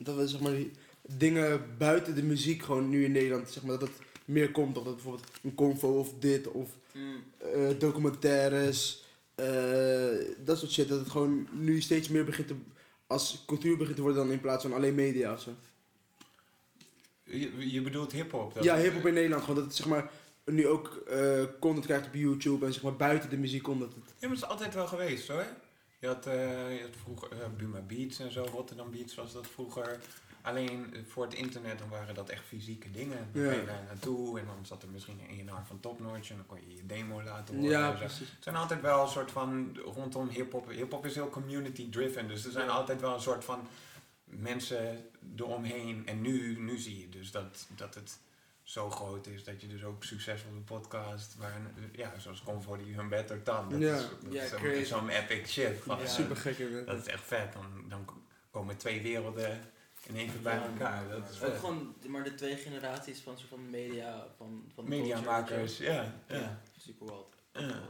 dat we zeg maar die dingen buiten de muziek gewoon nu in Nederland, zeg maar, dat het meer komt. Of dat bijvoorbeeld een convo of dit, of Mm. eh, documentaires, eh, dat soort shit. Dat het gewoon nu steeds meer begint te, als cultuur begint te worden dan in plaats van alleen media of zo. Je, je bedoelt hip-hop? Ja, hip-hop in Nederland gewoon. Dat het zeg maar nu ook eh, content krijgt op YouTube en zeg maar buiten de muziek komt. Dat het, Ja, maar dat is altijd wel geweest hoor. Je had, je had vroeger Buma Beats en zo, Rotterdam Beats was dat vroeger. Alleen eh, voor het internet dan waren dat echt fysieke dingen. Dan Ja. ging je daar naartoe en dan zat er misschien een ENR van Topnotch en dan kon je je demo laten horen. ja, precies. Het zijn altijd wel een soort van, rondom hip-hop. Hip-hop is heel community driven, dus er zijn altijd wel een soort van mensen eromheen. En nu, nu zie je dus dat, dat het zo groot is dat je dus ook succesvolle podcast, waar, een- ja, zoals die Hun Better Dan, dat Ja. is, dat Ja, is zo'n- epic shit. Van, Ja. eh, Super gek inderdaad. Dat is echt vet, dan, dan komen twee werelden in één keer bij Ja. elkaar. Dat is Ook gewoon maar de twee generaties van, soort van media, van, van Mediamakers, ja. Ja, ja. super wild. Ja.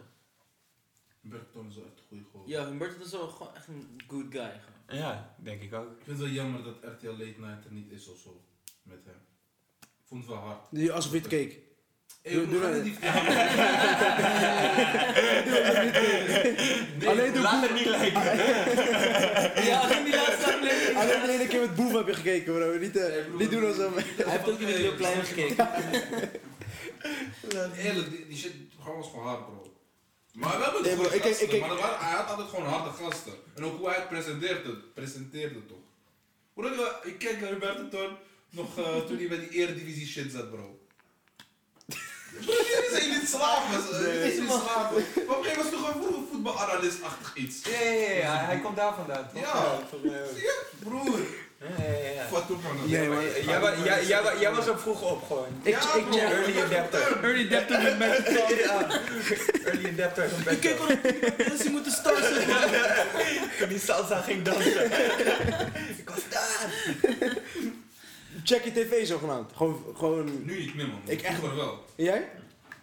Bergton is wel echt een goede goal. Ja, Humberto is wel gewoon echt een good guy. gewoon. Ja, denk ik ook. Ik vind het wel jammer dat RTL Late Night er niet is of zo. Met hem. Ik vond het wel hard. Die- Alsof je het keek. Doe- doe Alleen de Laat het niet lijken. Ja, alleen die laatste aflevering. Alleen de ene keer met Boef heb je gekeken bro. Niet, eh, niet doen alsof... Hij heeft ook niet met heel klein gekeken. Eerlijk, die, die shit gewoon was gewoon hard, bro. Maar we hebben Nee, het bro, goede ik kijk- gasten, ik kijk- maar er waren- hij had altijd gewoon harde gasten. En ook hoe hij het presenteerde, presenteerde toch. Bro, ik- ik kijk naar Roberto Ton, nog eh, toen hij bij die eredivisie shit zat, bro. Jullie zijn niet slaven. Jullie zijn niet slaven. Maar op een gegeven moment toch een voetbalanalist-achtig iets. Ja, ja, ja, ja, hij komt daar vandaan. toch? Ja. voor, Zie je? Broer. ja, ja, ja. Man. Maar- Jij, wa- jij, jij, wa- jij was ook vroeg op gewoon. Ik, Ja, ik, bro. Early adapter. Early adapter met mijn Ja, early adapter van Ik kijk Beto. wel mensen moeten starten. Toen die salsa ging dansen. Ik was daar. Check je tv zogenaamd. Gewoon, gewoon... Nu niet meer man. Ik echt- Vroeger wel. Jij?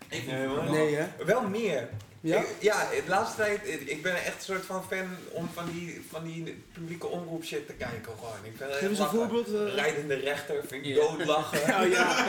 Ik Nee, wel. Nee, hè? Wel meer. Ja? Ik, ja, de laatste tijd, ik- ik ben echt een soort van fan om van die, van die publieke omroep shit te kijken gewoon. Ik vind het Geef eens een voorbeeld. eh. Rijdende rechter vind ik doodlachen. Oh ja.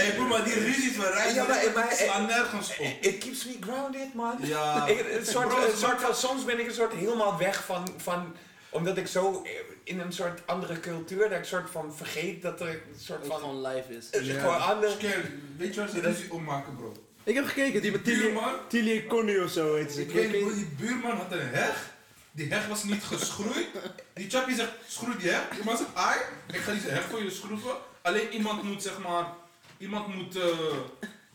Hé bro, maar die ruzies van rijden, Ja, maar- maar- slaan nergens op. It keeps me grounded, man. Ja. Ik, een soort, Bro, een soort van, soms ben ik een soort helemaal weg van, van omdat ik zo in een soort andere cultuur, dat ik soort van vergeet dat er een soort van, gewoon live is. Ja. gewoon anders. Scary. Weet je waar ze ruzie om maken, bro? Ik heb gekeken, die met Tilly, buurman, Tilly en Connie of zo heet ze. ik weet niet, die buurman had een heg. Die heg was niet geschroeid. Die chappie zegt, schroei die heg. Die man zegt, ai, ik ga die heg voor je schroeven. Alleen iemand moet, zeg maar, iemand moet eh,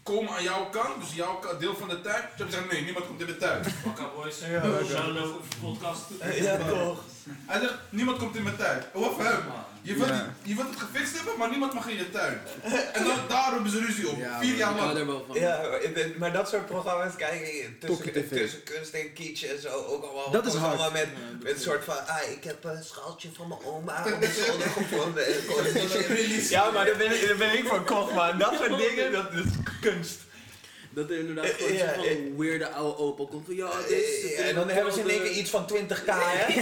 komen aan jouw kant. Dus jouw deel van de tuin. Chappie zegt, nee, niemand komt in de tuin. Wakka boys. Ja, podcast. Ja, toch. Hij zegt, niemand komt in mijn tuin. Of hem. Je wilt, Ja. je wilt het gefixt hebben, maar niemand mag in je tuin. En dan, daar hebben ze ruzie op. Ja, Vier jaar lang. Ja, maar dat soort programma's kijken tussen, tussen kunst en kitsch en zo ook allemaal. Dat is hard. allemaal met, met een soort van, ah, ik heb een schaaltje van mijn oma op de zolder gevonden. Ja, maar daar ben, ik, daar ben ik van kocht, man. Dat soort dingen, dat is kunst. Dat er inderdaad gewoon ja, zo'n van weirde oude opa komt van ja, dit is En dan hebben ze in één keer iets van 20k, hè?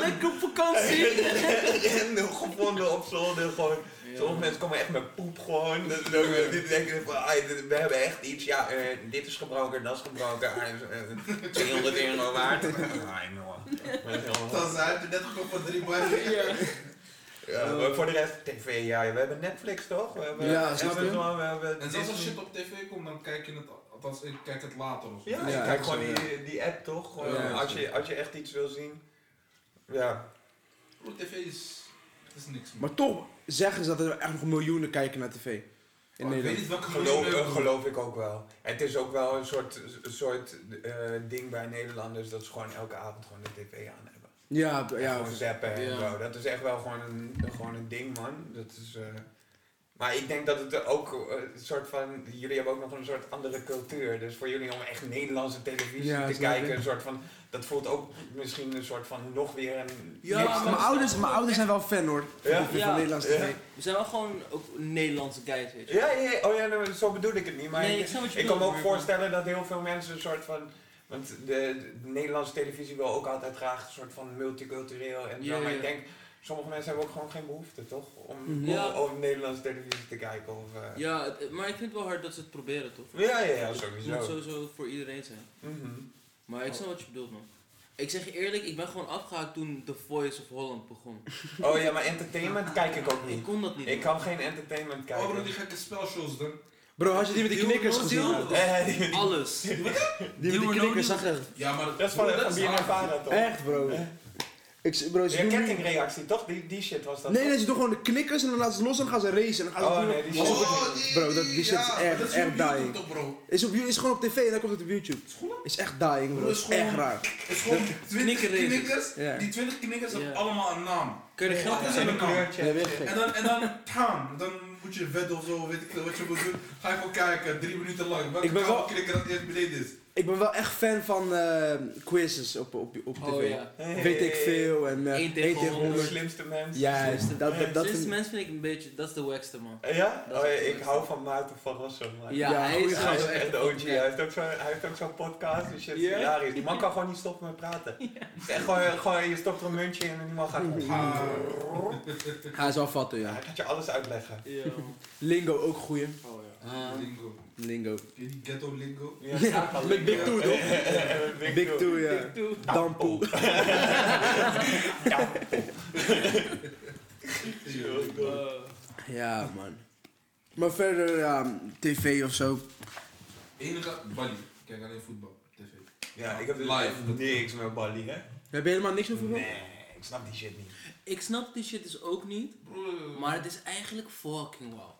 Lekker op vakantie! Random gevonden op zolder, gewoon. Sommige mensen komen echt met poep gewoon. Dat, dat, die denken van, ah, dit- we hebben echt iets, ja, eh, dit is gebroken, dat is gebroken, ah, is, eh, 200 euro waard. Ah. Dan zei hij net gekocht voor drie boys. Ja. Maar voor de rest, tv, ja, we hebben Netflix toch? We hebben Ja, snap je? We hebben En zelfs als shit op tv komt, dan kijk je het, althans ik kijk het later of zo. Ja, zo, gewoon die, die app toch? Als, je, als je echt iets wil zien. Ja. Bro, tv is, het is niks meer. Maar toch zeggen ze dat er echt nog miljoenen kijken naar tv. In Maar ik weet Nederland. niet welke Geloof, eh, geloof ik ook wel. Het is ook wel een soort, soort eh, ding bij Nederlanders dat ze gewoon elke avond gewoon de tv aan hebben. Ja, En ja. gewoon zappen en zo. Dat is echt wel gewoon een, gewoon een ding, man. Dat is, eh, maar ik denk dat het ook eh, een soort van... Jullie hebben ook nog een soort andere cultuur. Dus voor jullie om echt Nederlandse televisie Ja, te kijken, een soort van... Dat voelt ook misschien een soort van nog weer een... Ja, maar- Mijn ouders, mijn ouders zijn wel fan hoor. Van, Ja? van Ja. Nederlandse tv. We zijn wel gewoon ook Nederlandse guys, weet je. Ja, ja, ja. oh ja, nou, zo bedoel ik het niet. Maar Nee, ik, ik ik kan me ook voorstellen dat heel veel mensen een soort van... Want de, de Nederlandse televisie wil ook altijd graag een soort van multicultureel en zo. Ja, maar ja. ik denk, sommige mensen hebben ook gewoon geen behoefte, toch? Om, Mhm. Ja. om, om Nederlandse televisie te kijken. Of, eh, Ja, het- maar ik vind het wel hard dat ze het proberen, toch? ja, ja, ja, Het sowieso. moet sowieso voor iedereen zijn. Mhm. Maar ik snap wat je bedoelt, man. Ik zeg je eerlijk, ik ben gewoon afgehaakt toen The Voice of Holland begon. Oh ja, maar entertainment kijk ik ook Ik niet. kon dat niet. Ik man. kan geen entertainment kijken. Oh bro, die gekke spelshows dan. Bro, had je die met die knikkers gezien? Eh, Alles. Die met die knikkers, zag je? Ja, maar dat is van, is. Vara, toch? Echt bro. Ik, bro, ze Ja, kettingreactie, toch? Die, die shit was dat. Nee, nee, ze doen gewoon de knikkers en dan laten ze los en dan gaan ze racen. En dan gaan ze Oh, nee, die Is shit. Oh, Bro, dat- die shit is echt- dat is echt dying. toch, bro. Is, op, is gewoon op tv en dan komt het op YouTube. Is echt dying bro, Bro, is is gewoon- echt raar. Het is gewoon 20 knikkerraces. knikkers. Ja. Die 20 knikkers hebben allemaal een naam. Kun je geld zetten? een kleurtje. En dan, en dan, gaan. Dan moet je wedden of zo, weet ik veel wat je moet doen. Ga je gewoon kijken, drie minuten lang. Welke Ik ben wel- kabelknikker dat eerst beneden is. Ik ben wel echt fan van eh, quizzes op, op, op tv. Oh ja. Weet ik veel en uh, Eén 1 tegen tegen De 100. slimste mens. Juist, dat, dat, dat, Sinds vind mens vind ik een beetje, dat is de wackste man. Ja? Dat is Oh, ja, ik hou van Maarten van Rossum. man. Ja, Ja, hij goeie is Hij is echt echt de OG. Hij heeft ook zo'n hij heeft ook zo'n podcast. en shit. Ja? Hilarisch. Die man kan gewoon niet stoppen met praten. Het is echt gewoon, gewoon, je stopt er een muntje in en die man gaat ik. Ga eens wel vatten, Ja, ja. hij gaat je alles uitleggen. Ja. Lingo ook goeie. Oh ja. Ah. Lingo. Lingo. Die ghetto lingo? Ja, Ja, met Big Two, toch? Big, Big Two. Ja. Uh, Ja, man. Maar verder, ja, tv of zo. Enige, Bali. Ik kijk alleen voetbal. TV. Ja, ik heb dus Live. echt niks met Bali, hè? Heb je helemaal niks van voetbal? Nee, ik snap die shit niet. Ik snap die shit dus ook niet, maar het is eigenlijk fucking wild.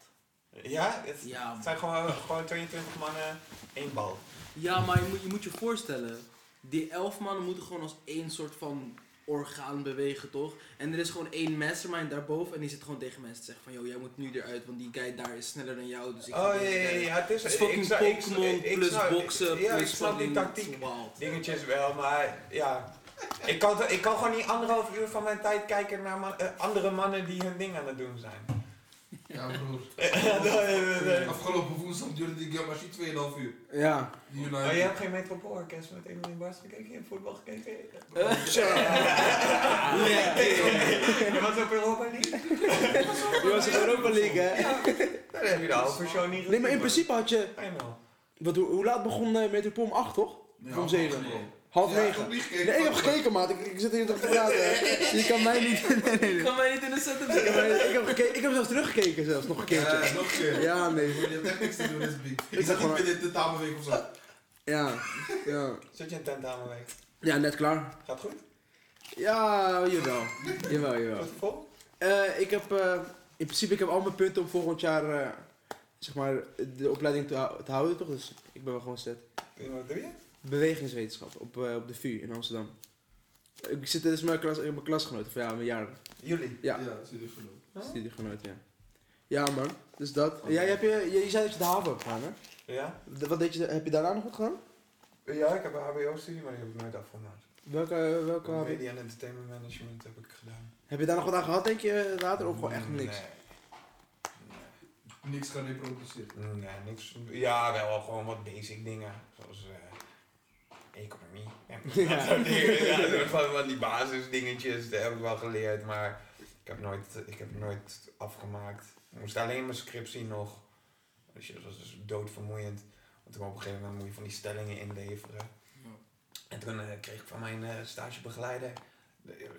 Ja? Het, Ja, het zijn gewoon, gewoon 22 mannen, één bal. Ja, maar je moet, je moet je voorstellen, die elf mannen moeten gewoon als één soort van orgaan bewegen, toch? En er is gewoon één mastermind daarboven en die zit gewoon tegen mensen te zeggen van, yo, jij moet nu eruit, want die guy daar is sneller dan jou, dus ik Oh ja, ja, ja, het is... Het is fucking Pokémon plus boksen Ja, plus ik snap die fucking tactiek. Dingetjes wel, maar ja... Ik kan, ik kan gewoon niet anderhalf uur van mijn tijd kijken naar man- eh, andere mannen die hun ding aan het doen zijn. Ja, broer. nee, nee. Afgelopen woensdag duurde die game machine 2,5 uur. Ja. United. je hebt geen Metropoolorkest met Emily Bars gekeken? Je hebt voetbal gekeken? Je was op Europa League? Je was in Europa League, hè? Dan heb je de halve show niet gezien. Nee, maar in principe had je... Wat, hoe, hoe laat begon uh, Metropool om 8, toch? Ja, om 7. Half Ja, ik 9. heb niet gekeken. Nee, ik heb gekeken, maat. Ik, ik zit hier toch te praten. Je kan mij niet... Nee, nee, Ik kan mij niet in de setup Ik heb, ik, heb gekeken, ik heb zelfs teruggekeken, zelfs nog een keertje. Ja, nog een keer. Ja, nee. Je hebt echt niks te doen, is beat. is Ik zat gewoon- niet binnen de tamenweek of zo. Ja, ja. Zit je in tentamenweek? Ja, net klaar. Gaat goed? Ja, jawel. Jawel, jawel. Het vol? Eh, ik heb, eh, in principe, ik heb al mijn punten om volgend jaar, eh, zeg maar, de opleiding te, hou- te houden, toch? Dus ik ben wel gewoon set. Wat doe je? Bewegingswetenschap op, eh, op de VU in Amsterdam. Ik zit dus met mijn, klas, mijn klasgenoten, of ja, mijn jaar. Jullie? Ja, Ja, er genoeg. studiegenoot, ja. Ja, man. Dus dat. Jij heb je, je, je zei dat je de haven hebt gedaan, hè? Ja? De- Wat deed je, heb je daarna nog wat gedaan? Ja, ik heb een HBO-studie, maar die heb ik nooit afgemaakt. Welke, welke haven? Media en Entertainment Management heb ik gedaan. Heb je daar nog wat aan gehad, denk je, later? Of gewoon echt niks? Niks gaan reproduceren. Nee, nee, niks. Ja, wel gewoon wat basic dingen. Zoals eh, economie. En Ja. dat. Ja, van, van die basisdingetjes, dat heb ik wel geleerd. Maar ik heb nooit, ik heb nooit afgemaakt. Ik moest alleen mijn scriptie nog. Dus dat was dus doodvermoeiend. Want toen op een gegeven moment moet je van die stellingen inleveren. En toen eh, kreeg ik van mijn eh, stagebegeleider, de- eh,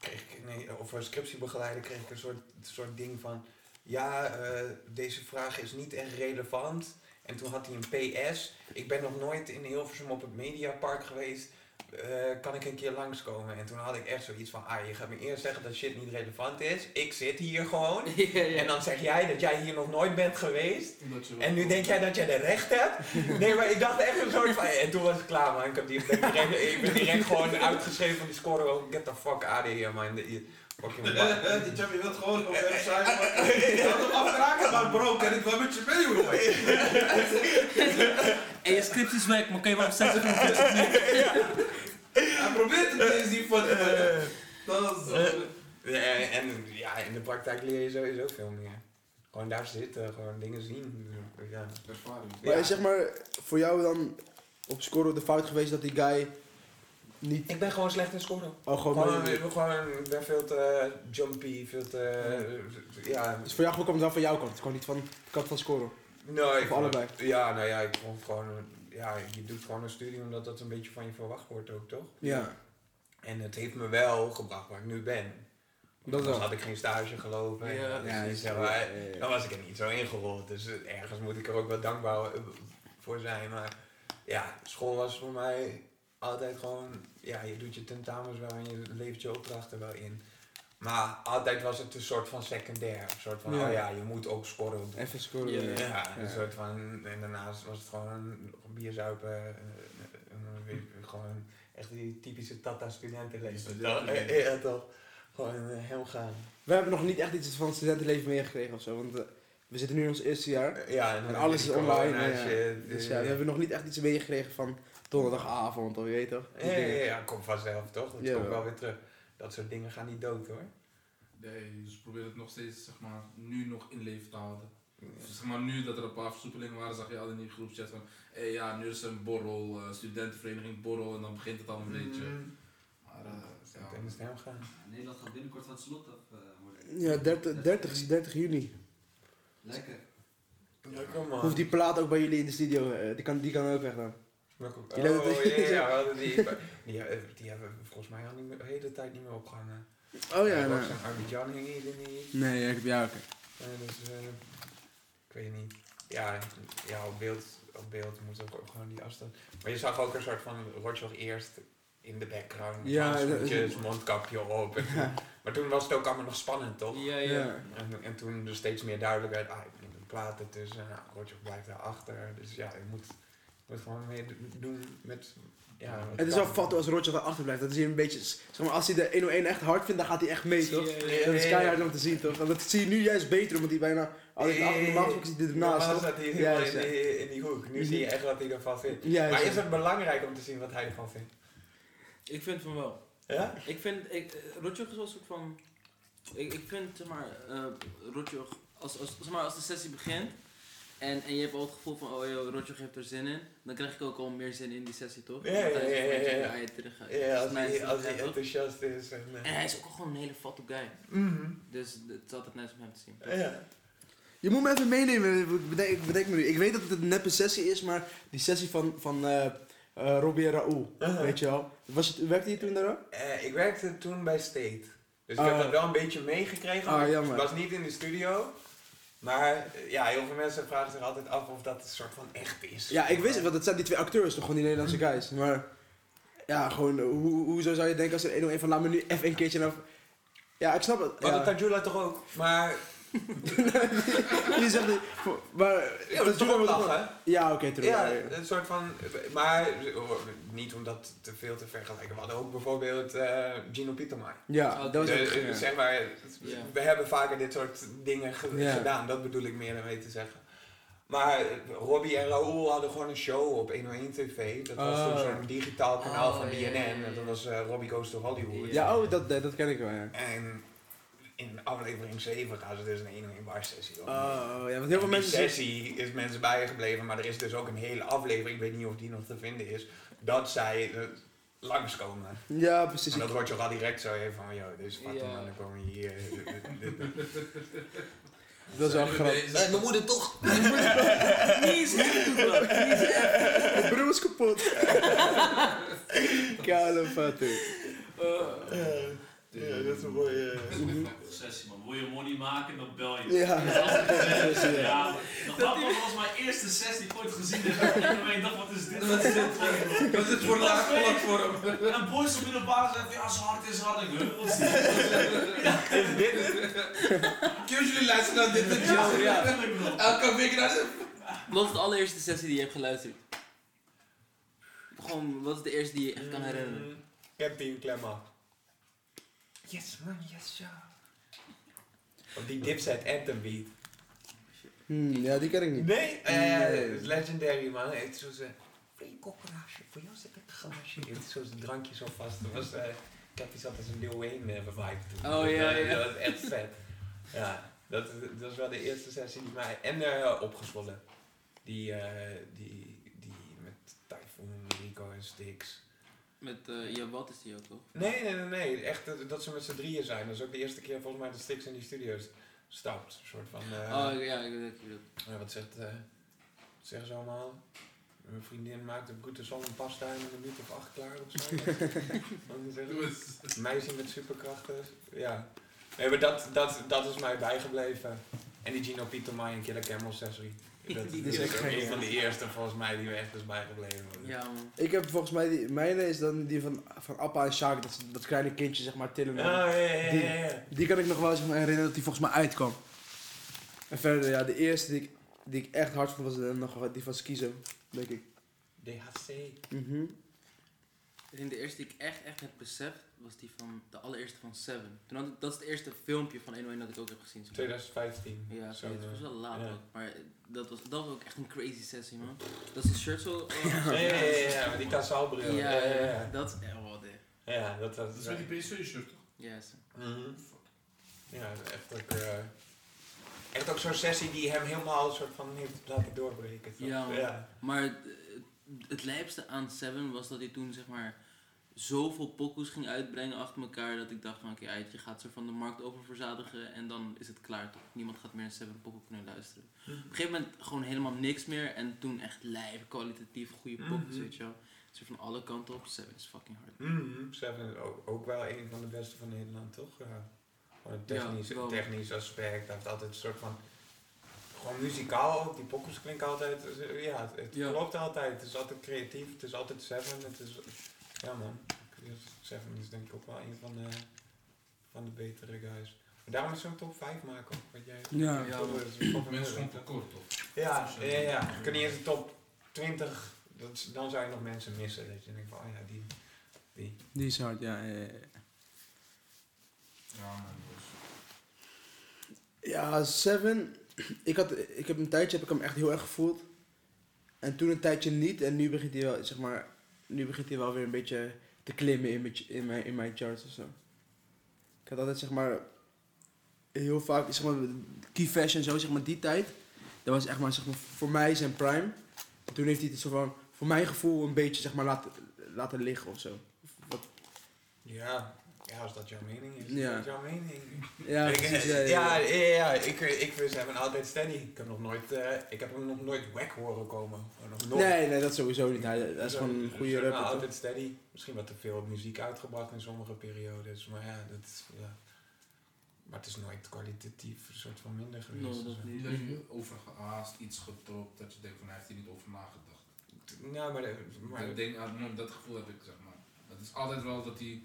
kreeg ik, nee, of een scriptiebegeleider, kreeg ik een soort, soort ding van, ja, eh, deze vraag is niet echt relevant. En toen had hij een PS, ik ben nog nooit in Hilversum op het Mediapark geweest, eh, kan ik een keer langskomen? En toen had ik echt zoiets van, ah, je gaat me eerst zeggen dat shit niet relevant is, ik zit hier gewoon. ja, ja. En dan zeg jij dat jij hier nog nooit bent geweest. En nu denk jij dat jij de recht hebt? Nee, maar ik dacht echt een soort van... En toen was het klaar, man. Ik, heb die, ben direct, ik ben direct gewoon uitgeschreven van die score. Oh, get the fuck out of here, man. Je- Fucking Eh, bak. eh, Die je wilt gewoon op zijn, man. Je had hem afkraken, maar bro, kan ik wel met je mee, hoor. En je script is weg, maar kan je wel op 60 minuten Hij probeert het eens niet van te Dat is zo. Ja, en ja, in de praktijk leer je sowieso veel meer. Gewoon daar zitten, gewoon dingen zien. Ja. Ervaring. Maar Ja. zeg maar, voor jou dan op score de fout geweest dat die guy niet... Ik ben gewoon slecht in scoren. Oh, gewoon... Gewoon, ik ben gewoon, ik ben veel te jumpy, veel te... Ja, Dus voor jou kwam het wel van jouw kant, gewoon niet van de kant van scoren. Nee, ik Of vond- allebei? Ja, nou ja, ik vond gewoon, ja, je doet gewoon een studie omdat dat een beetje van je verwacht wordt ook, toch? Ja, En het heeft me wel gebracht waar ik nu ben. dat Anders wel. had ik geen stage gelopen. Ja. Ja, dus Ja, maar, ja, ja, ja. Dan was ik er niet zo ingerold. Dus eh, ergens moet ik er ook wel dankbaar eh, voor zijn. Maar ja, school was voor mij altijd gewoon, ja, je doet je tentamens wel en je levert je opdrachten wel in. Maar altijd was het een soort van secundair. Een soort van, Ja. oh ja, je moet ook scoren. Even scoren. Ja, Ja, ja. een soort van, en daarnaast was het gewoon bier zuipen, eh, en dan weer gewoon echt die typische Tata studentenleven. Studentenleven. Ja, ja, toch? Gewoon eh, hem gaan. We hebben nog niet echt iets van het studentenleven meegekregen of zo, want eh, we zitten nu in ons eerste jaar. Ja, en, alles is online. ja, shit, Dus eh, ja, we hebben nog niet echt iets meegekregen van donderdagavond, of je weet toch? Ja, ja, ja, kom vanzelf toch? Dat Ja, komt wel. weer terug. Dat soort dingen gaan niet dood hoor. Nee, dus probeer het nog steeds, zeg maar, nu nog in leven te houden. Zeg maar, nu dat er een paar versoepelingen waren, zag je al in die groepchat van, hé ja, nu is er een borrel, eh, studentenvereniging borrel, en dan begint het al een beetje. Mm. Maar, eh, ja. Het gaan. Ja, Nederland gaat binnenkort van het slot af eh, worden. Ja, 30, 30, 30 juni. Lekker. Lekker man. Hoeft die plaat ook bij jullie in de studio, eh, die, kan, die kan ook weg dan. Hebben Oh ja, ja, die, die, eh, die hebben we volgens mij al niet meer, de hele tijd niet meer opgehangen. Oh ja, ja nou. Abidjan hing hier niet. Nee, ik heb jou ook. En dus, eh, ik weet niet. Ja, ja op, beeld, op beeld moet ook ook gewoon die afstand. Maar je zag ook een soort van Rotjoch eerst in de background. Ja, dat- mondkapje op. En toen- maar toen was het ook allemaal nog spannend, toch? Ja, ja. En, en toen er steeds meer duidelijk werd, ah, ik moet een plaat ertussen, nou, Rotjoch blijft daarachter. Dus ja, je moet, gewoon meer do- doen met... Ja, wat Het is wel fat als Roger erachter blijft. Dat is hier een beetje, zeg maar, als hij de 101 echt hard vindt, dan gaat hij echt mee, toch? Ja, ja, Dat is ja, ja. keihard om te zien, toch? En dat zie je nu juist beter, omdat hij bijna altijd achter normaal gesproken zit hij ernaast, Normaal zat hij Ja, helemaal ja. in, die, in die hoek. Nu zie je echt wat hij ervan vindt. Ja, Maar ja. is het belangrijk om te zien wat hij ervan vindt? Ik vind van wel. Ja? Ik vind, ik, uh, Rotjoch is wel een soort van, ik, ik vind, zeg maar, uh, Rotjoch, als, als, zeg maar, als de sessie begint en, en je hebt al het gevoel van, oh joh, Rotjoch heeft er zin in, dan krijg ik ook al meer zin in die sessie, toch? Ja, ja, hij is ja, een beetje ja, ja. hij terug gaat. Ja, als hij, als hij enthousiast is. En, En hij is ook gewoon een hele fatte guy. mhm. Dus het is altijd nice om hem te zien. Ja. Je moet me even meenemen, ik bedenk, ik bedenk me nu. Ik weet dat het een neppe sessie is, maar die sessie van, van eh eh, Robbie en Raoul, Uh-huh. weet je wel. Was het, werkte je toen daar ook? Eh, ik werkte toen bij State. Dus ik Ah. heb dat wel een beetje meegekregen. Ah, maar jammer. Ik was niet in de studio. Maar eh, ja, heel veel mensen vragen zich altijd af of dat een soort van echt is. Ja, ik wist het, want het zijn die twee acteurs, toch gewoon die Nederlandse guys. Maar ja, gewoon, eh, hoe, hoezo zou je denken als er 101 van laat me nu even een keertje naar... Ja, ik snap het. Maar dat Ja. Tajula toch ook? Maar Je zegt niet, maar... ja, dat was- lachen? Ja, oké, terug. Ja, een soort van. Maar niet om dat te veel te vergelijken. We hadden ook bijvoorbeeld eh, Gino Pietermai. Ja, dat was ook... ja. zeg maar, Ja. we hebben vaker dit soort dingen ge- Ja. gedaan, dat bedoel ik meer dan mee te zeggen. Maar Robbie en Raoul hadden gewoon een show op 101 TV. Dat was Oh. zo'n digitaal kanaal Oh, van ja, BNN. En dat was eh, Robbie Goes to Hollywood. Ja, oh, dat, dat ken ik wel, ja. En in aflevering 7 gaan ze dus een 101 bar sessie op. Oh, ja, want heel veel mensen... sessie is mensen bijgebleven, maar er is dus ook een hele aflevering, ik weet niet of die nog te vinden is, dat zij eh, langskomen. Ja, precies. En dat wordt je al direct zo even van, joh, deze fucking Ja. mannen komen hier. dit. Dat is wel grappig. Eh, we moeten toch. Niet doet dat. Mijn broer is kapot. Kale fatte. Ja, dat is een mooie. Sessie man, wil je money maken, dan bel je. Ja. Dat is altijd een sessie, ja. Dat grap was, was mijn eerste sessie die ik ooit gezien heb. En ik dacht, wat is dit? Wat is dit? Wat is dit voor een laag platform? En boys op middelbare zeiden, ja, zo hard is hard. Ik wat is dit? Is dit het? Kun jullie luisteren naar dit Ja, ja. Elke week naar de... Wat is de allereerste sessie die je hebt geluisterd? Gewoon, wat is de eerste die je echt kan herinneren? Captain Klemma. Yes man, yes ja. Op die Dipset Anthem beat. Hmm, ja, die ken ik niet. Nee, eh, Nee. is legendary man. Het is zo'n eh, voor je kokkerasje, voor jou zit het glaasje. Het is zo'n drankje zo vast. Dat was, eh, ik heb iets altijd een Lil Wayne eh, vibe toen. Oh, Dat, ja, eh, ja. Dat was echt vet. Ja, dat, dat was wel de eerste sessie die mij... En eh, opgezwollen. Die, eh, die, die met Typhoon, Rico en Stix. Met, eh ja, wat is die ook toch? Nee, nee, nee, nee. Echt dat, dat ze met z'n drieën zijn. Dat is ook de eerste keer volgens mij dat Stix in die studio's stapt. Een soort van... eh, oh ja, ik weet het, ik het. ja, wat, zegt, eh, wat zeggen ze allemaal? Mijn vriendin maakt een goede zon en pasta in een minuut of acht klaar of zo. Dan zeggen ze, Meisje met superkrachten. Ja. Nee, maar dat, dat, dat is mij bijgebleven. En die Gino Pietermai en Killer Camel Sessie. Dat Die is, is echt een van de eerste volgens mij die me echt is bijgebleven. Ja man. Ik heb volgens mij, die, mijne is dan die van, van Appa en Sjaak, dat, dat kleine kindje zeg maar tillen. Ah, ja, ja, ja, ja, ja. Die kan ik nog wel zeg maar, herinneren dat die volgens mij uitkwam. En verder, ja, de eerste die ik, die ik echt hard vond was eh, nog wel die van Skizo, denk ik. DHC. Mhm. Ik denk de eerste die ik echt, echt heb beseft, was die van, de allereerste van Seven. Toen had ik, dat is het eerste filmpje van 101 dat ik ook heb gezien. maar. 2015. Ja, Zo, het was eh, wel laat ja. ook, maar dat was, dat was ook echt een crazy sessie man. Dat is een shirt zo... oh, Ja, ja, ja, ja, ja, met die kasalbril. Ja, ja, ja, ja. dat is echt wat hè. Ja, dat was... Dat is met die PSV-shirt toch? Yes. Mhm. Ja, echt ook, eh, echt ook zo'n sessie die hem helemaal een soort van heeft laten doorbreken. toch? Ja, ja. Maar het, lijpste aan Seven was dat hij toen zeg maar zoveel pokoes ging uitbrengen achter elkaar dat ik dacht van oké, je gaat zo van de markt oververzadigen en dan is het klaar toch. Niemand gaat meer een Seven pokoe kunnen luisteren. Op een gegeven moment gewoon helemaal niks meer en toen echt lijf, kwalitatief goede Mhm. weet je wel. Zo van alle kanten op, Seven is fucking hard. Mhm. Seven is ook, ook wel een van de beste van Nederland, toch? Ja. Gewoon een technisch, technisch aspect. Hij heeft altijd een soort van gewoon muzikaal ook, die pokkels klinken altijd, eh, ja, het, het Ja. klopt altijd. Het is altijd creatief, het is altijd Seven, het is, ja man. Seven is denk ik ook wel een van de, van de betere guys. Maar daarom is zo'n top 5 maken ook, wat jij... Ja. Ja, Mensen gewoon te kort, toch? Ja, ja, ja. Je kunt niet eens de top 20, dat dan zou je nog mensen missen. Dat je denkt van, oh ja, die, die. Die is hard, ja. ja, ja. Ja, man. Dus. Ja, Seven. Ik, had, ik heb een tijdje heb ik hem echt heel erg gevoeld. En toen een tijdje niet. En nu begint hij wel, zeg maar, nu begint hij wel weer een beetje te klimmen in, mijn- in, mijn, in mijn charts of zo. Ik had altijd, zeg maar, heel vaak, zeg maar, Key Fashion zo, zeg maar, die tijd. Dat was echt maar, zeg maar, voor mij zijn prime. En toen heeft hij het zo van, voor mijn gevoel, een beetje, zeg maar, laten, laten liggen of zo. Ja, ja, als dat jouw mening is. Ja. Dat is jouw mening. ja, ik, precies, ja, ja, ja. ja, ja, ik, ik vind hem altijd steady. Ik heb, nog nooit, eh, ik heb hem nog nooit wack horen komen. Gewoon nog nooit. Nee, nee, dat sowieso niet. Hij, dat is gewoon een dus, goede eh, rapper. toch? altijd steady. Misschien wat te veel muziek uitgebracht in sommige periodes. Maar ja, dat is, ja. Maar het is nooit kwalitatief een soort van minder geweest. No, dat niet. Dat je overgehaast iets getropt, dat je denkt van hij heeft hier niet over nagedacht. Nou, maar, maar dat, ding, dat gevoel heb ik, zeg maar. Het is altijd wel dat hij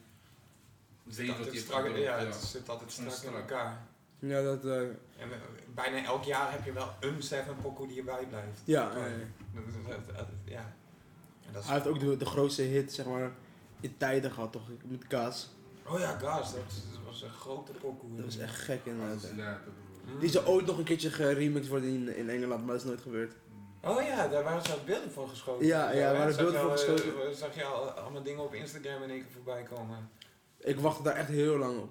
strak, ja, ja. het zit altijd strak in elkaar. Ja, dat... eh, En eh, bijna elk jaar heb je wel een seven pokoe die erbij blijft. ja, Ja. ja, ja. Dat is- dat- dat- ja. En dat is- Hij heeft ook de, de grootste hit, zeg maar, in tijden gehad, toch? Met Kaas. Oh ja, Gas, dat was een grote pokoe. Dat was echt gek Dat inderdaad. broer. Die zou ooit nog een keertje geremixed worden in, in Engeland, maar dat is nooit gebeurd. Oh ja, daar waren zelfs beelden van geschoten. Ja, ja, hè? waren beelden al, geschoten. eh, Zag je al allemaal dingen op Instagram in één keer voorbij komen. Ik wachtte daar echt heel lang op.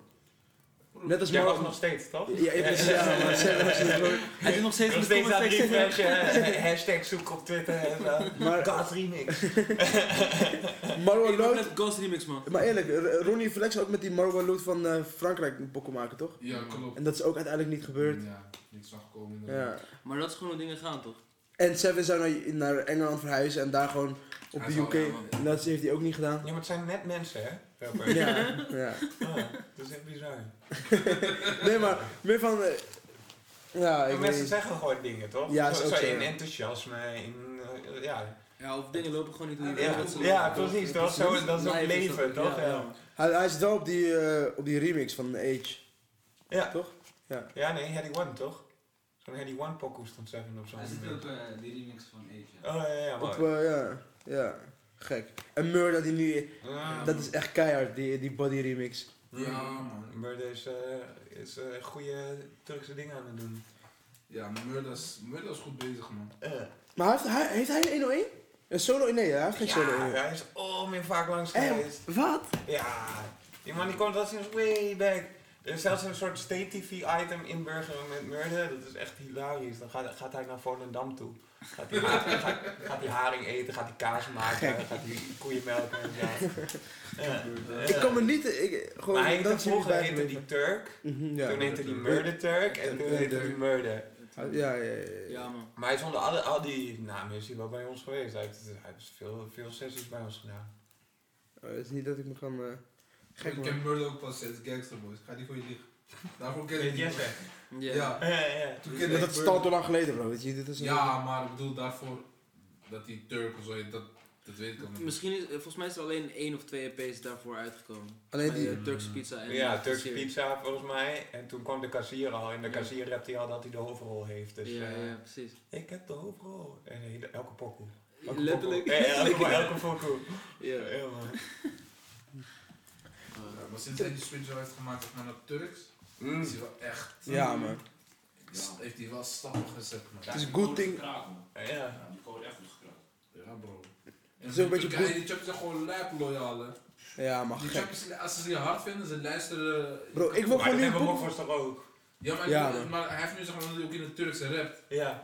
Net als Jij was Marlon. nog steeds, toch? Ja, ja, precies, ja, maar. Hij doet nog steeds in de steeds aan refreshen, eh, hashtag zoeken op Twitter en zo. Maar Gas remix. Marwan Ik doe Lood... net Ghost Remix, man. Maar eerlijk, Ronnie Flex ook met die Marwan Lood van eh, Frankrijk een pokken maken, toch? Ja, klopt. En dat is ook uiteindelijk niet gebeurd. Ja, niks zag komen. Ja. Maar dat is gewoon hoe dingen gaan, toch? En Seven zou naar, naar Engeland verhuizen en daar gewoon op Hij de UK... En dat heeft hij ook niet gedaan. Ja, maar het zijn net mensen, hè? Ja, ja. Ah, dat is echt bizar. Nee, maar meer van... eh, ja, Maar ik weet mensen niet. zeggen gewoon dingen, toch? Ja, is zo, ook zo zo, in ja. enthousiasme, in... eh, ja, Ja, of dingen lopen gewoon niet hoe je ja, wil dat ze ja, precies? Zo, dat is ook Live leven, dat- toch? Ja, Ja. ja. Hij, hij zit wel op die, eh, op die remix van Age. Ja. Toch? Ja. Ja, nee, Heady One, toch? Zo'n Heady One pokoe stond Seven op zo'n Hij zit op eh, die remix van Age. Oh ja, ja, Op, maar... eh, ja, ja, gek. En Murder die nu, dat is echt keihard, die, die body remix. Ja, man. Murder is, eh, is eh, goede Turkse dingen aan het doen. Ja, maar Murder is, Murder is goed bezig, man. Eh. Maar heeft hij, heeft hij een 101? Een solo? Nee, hij heeft geen solo Ja, 101. hij is oh, meer vaak langs Eh, geweest. wat? Ja, die man die komt al sinds way back. Er is zelfs een soort state TV item in Burger met Murder. Dat is echt hilarisch. Dan gaat, gaat hij naar Volendam toe. Gaat hij, gaat, gaat hij haring eten, gaat hij kaas maken, gaat hij koeien melken en zo. Ja. Ik kan me niet, ik, gewoon, maar hij dat is vroeger heette die Turk, Mhm, ja. toen heette die Murder Turk en toen heette die Murder. Ja, ja, ja. ja. Ja, man. Maar hij is onder alle, al die namen is hij wel bij ons geweest. Hij heeft, hij heeft veel, veel sessies bij ons gedaan. Oh, het is niet dat ik me kan... eh, gek ik ken Murder ook pas sinds Gangster Boys. Ga die voor je liggen. Daarvoor ken ik die. Jesse? Ja. Ja. Ja, ja. Toen Ja, ken ik dat is al te lang geleden bro, weet je. Dit is een- Ja, maar ik bedoel daarvoor dat die Turk of zo, dat, dat weet ik al niet. Misschien is, volgens mij is er alleen één of twee EP's daarvoor uitgekomen. Alleen die... eh, Turkse pizza en Ja, eh, Turkse pizza volgens mij. En toen kwam de kassier al. En de Ja. kassier rapt hij al dat hij de hoofdrol heeft. Dus ja, eh, ja, precies. ik heb de hoofdrol. En hele- elke pokoe. Elke Letterlijk. pokoe. Ja, elke, elke pokoe. Ja. Ja, man. Maar sinds hij die switch al heeft gemaakt zeg maar, naar Turks, Mm. is hij wel echt. Ja, man. Ja, heeft hij wel stappen gezet, man. Het is een good thing. Ja. Ja, die code echt goed gekraakt. Ja, bro. En is ook een beetje Turkije, goed. Die chappies zijn gewoon lijp loyaal, hè. Ja, maar Die gek. chappies, als ze je hard vinden, ze luisteren. Bro, ik wil Maar dat gewoon toch ook? Ja, maar, Ja, maar hij heeft nu zeg maar, ook in het Turkse rap. Ja.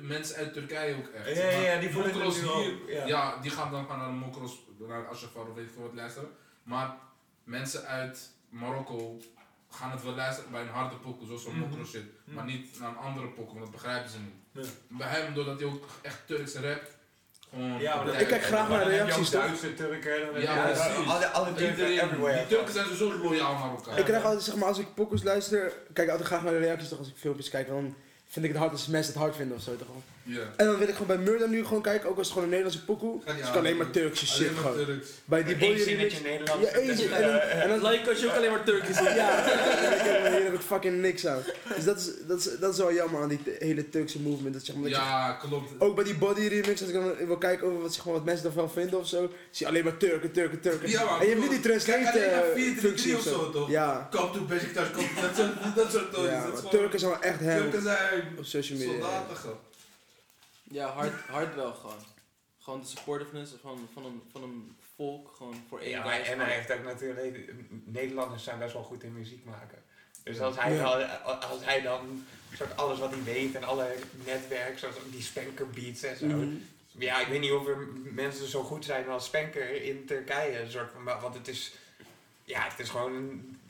Mensen uit Turkije ook echt. Ja, ja, die voelen het hier, ook, ja. ja. die gaan dan gewoon naar de mokros, naar Ashafar of weet ik veel wat luisteren. Maar mensen uit Marokko gaan het wel luisteren bij een harde pokoe, zoals zo'n Mhm. mokro shit. Maar niet naar een andere pokoe, want dat begrijpen ze niet. Ja. Bij hem, doordat hij ook echt Turks rapt, gewoon... Ja, maar Ik kijk graag naar reacties? Duitse Turken. Ja. Alle, alle everywhere. die Turken zijn sowieso loyaal naar elkaar. Ik krijg altijd, zeg maar, als ik pokus luister, kijk ik altijd graag naar de reacties toch als ik filmpjes kijk. Dan vind ik het hard als mensen het hard vinden of zo toch gewoon. Ja. En dan wil ik gewoon bij Murder nu gewoon kijken, ook als het gewoon een Nederlandse pokoe. Die Dus ik alleen maar. Turkse shit Alleen maar gewoon. Turks. Bij die zinnetje remix. Ja, één zin. En dan, en dan, Like als je ook alleen maar Turkisch ziet. ja, en dan- heb ik fucking niks aan. Dus dat is, dat is, dat is wel jammer aan die hele Turkse movement. Dat, zeg maar, dat je- Ja, klopt. ook bij die body remix, als ik dan wil kijken over wat, zeg maar, wat mensen ervan vinden of zo, zie je alleen maar Turken, Turken, Turken. Ja, maar en je hebt niet die kijk translate alleen naar eh, 433 functie of zo, toch? Ja, Come to basic touch, dat soort, gewoon- Turken zijn wel echt hem Turken zijn op social media. soldaten. Ja, hard, hard wel gewoon. Gewoon de supportiveness van, van, een, van een volk, gewoon voor één Ja, maar, en hij heeft ook natuurlijk... Nederlanders zijn best wel goed in muziek maken. Dus als hij, Ja. dan, als hij dan soort alles wat hij weet en alle netwerk, zoals die Spanker beats en zo. Mhm. Ja, ik weet niet of er mensen zo goed zijn als Spanker in Turkije. Een soort van, want het is, ja, het is gewoon een- Het is gewoon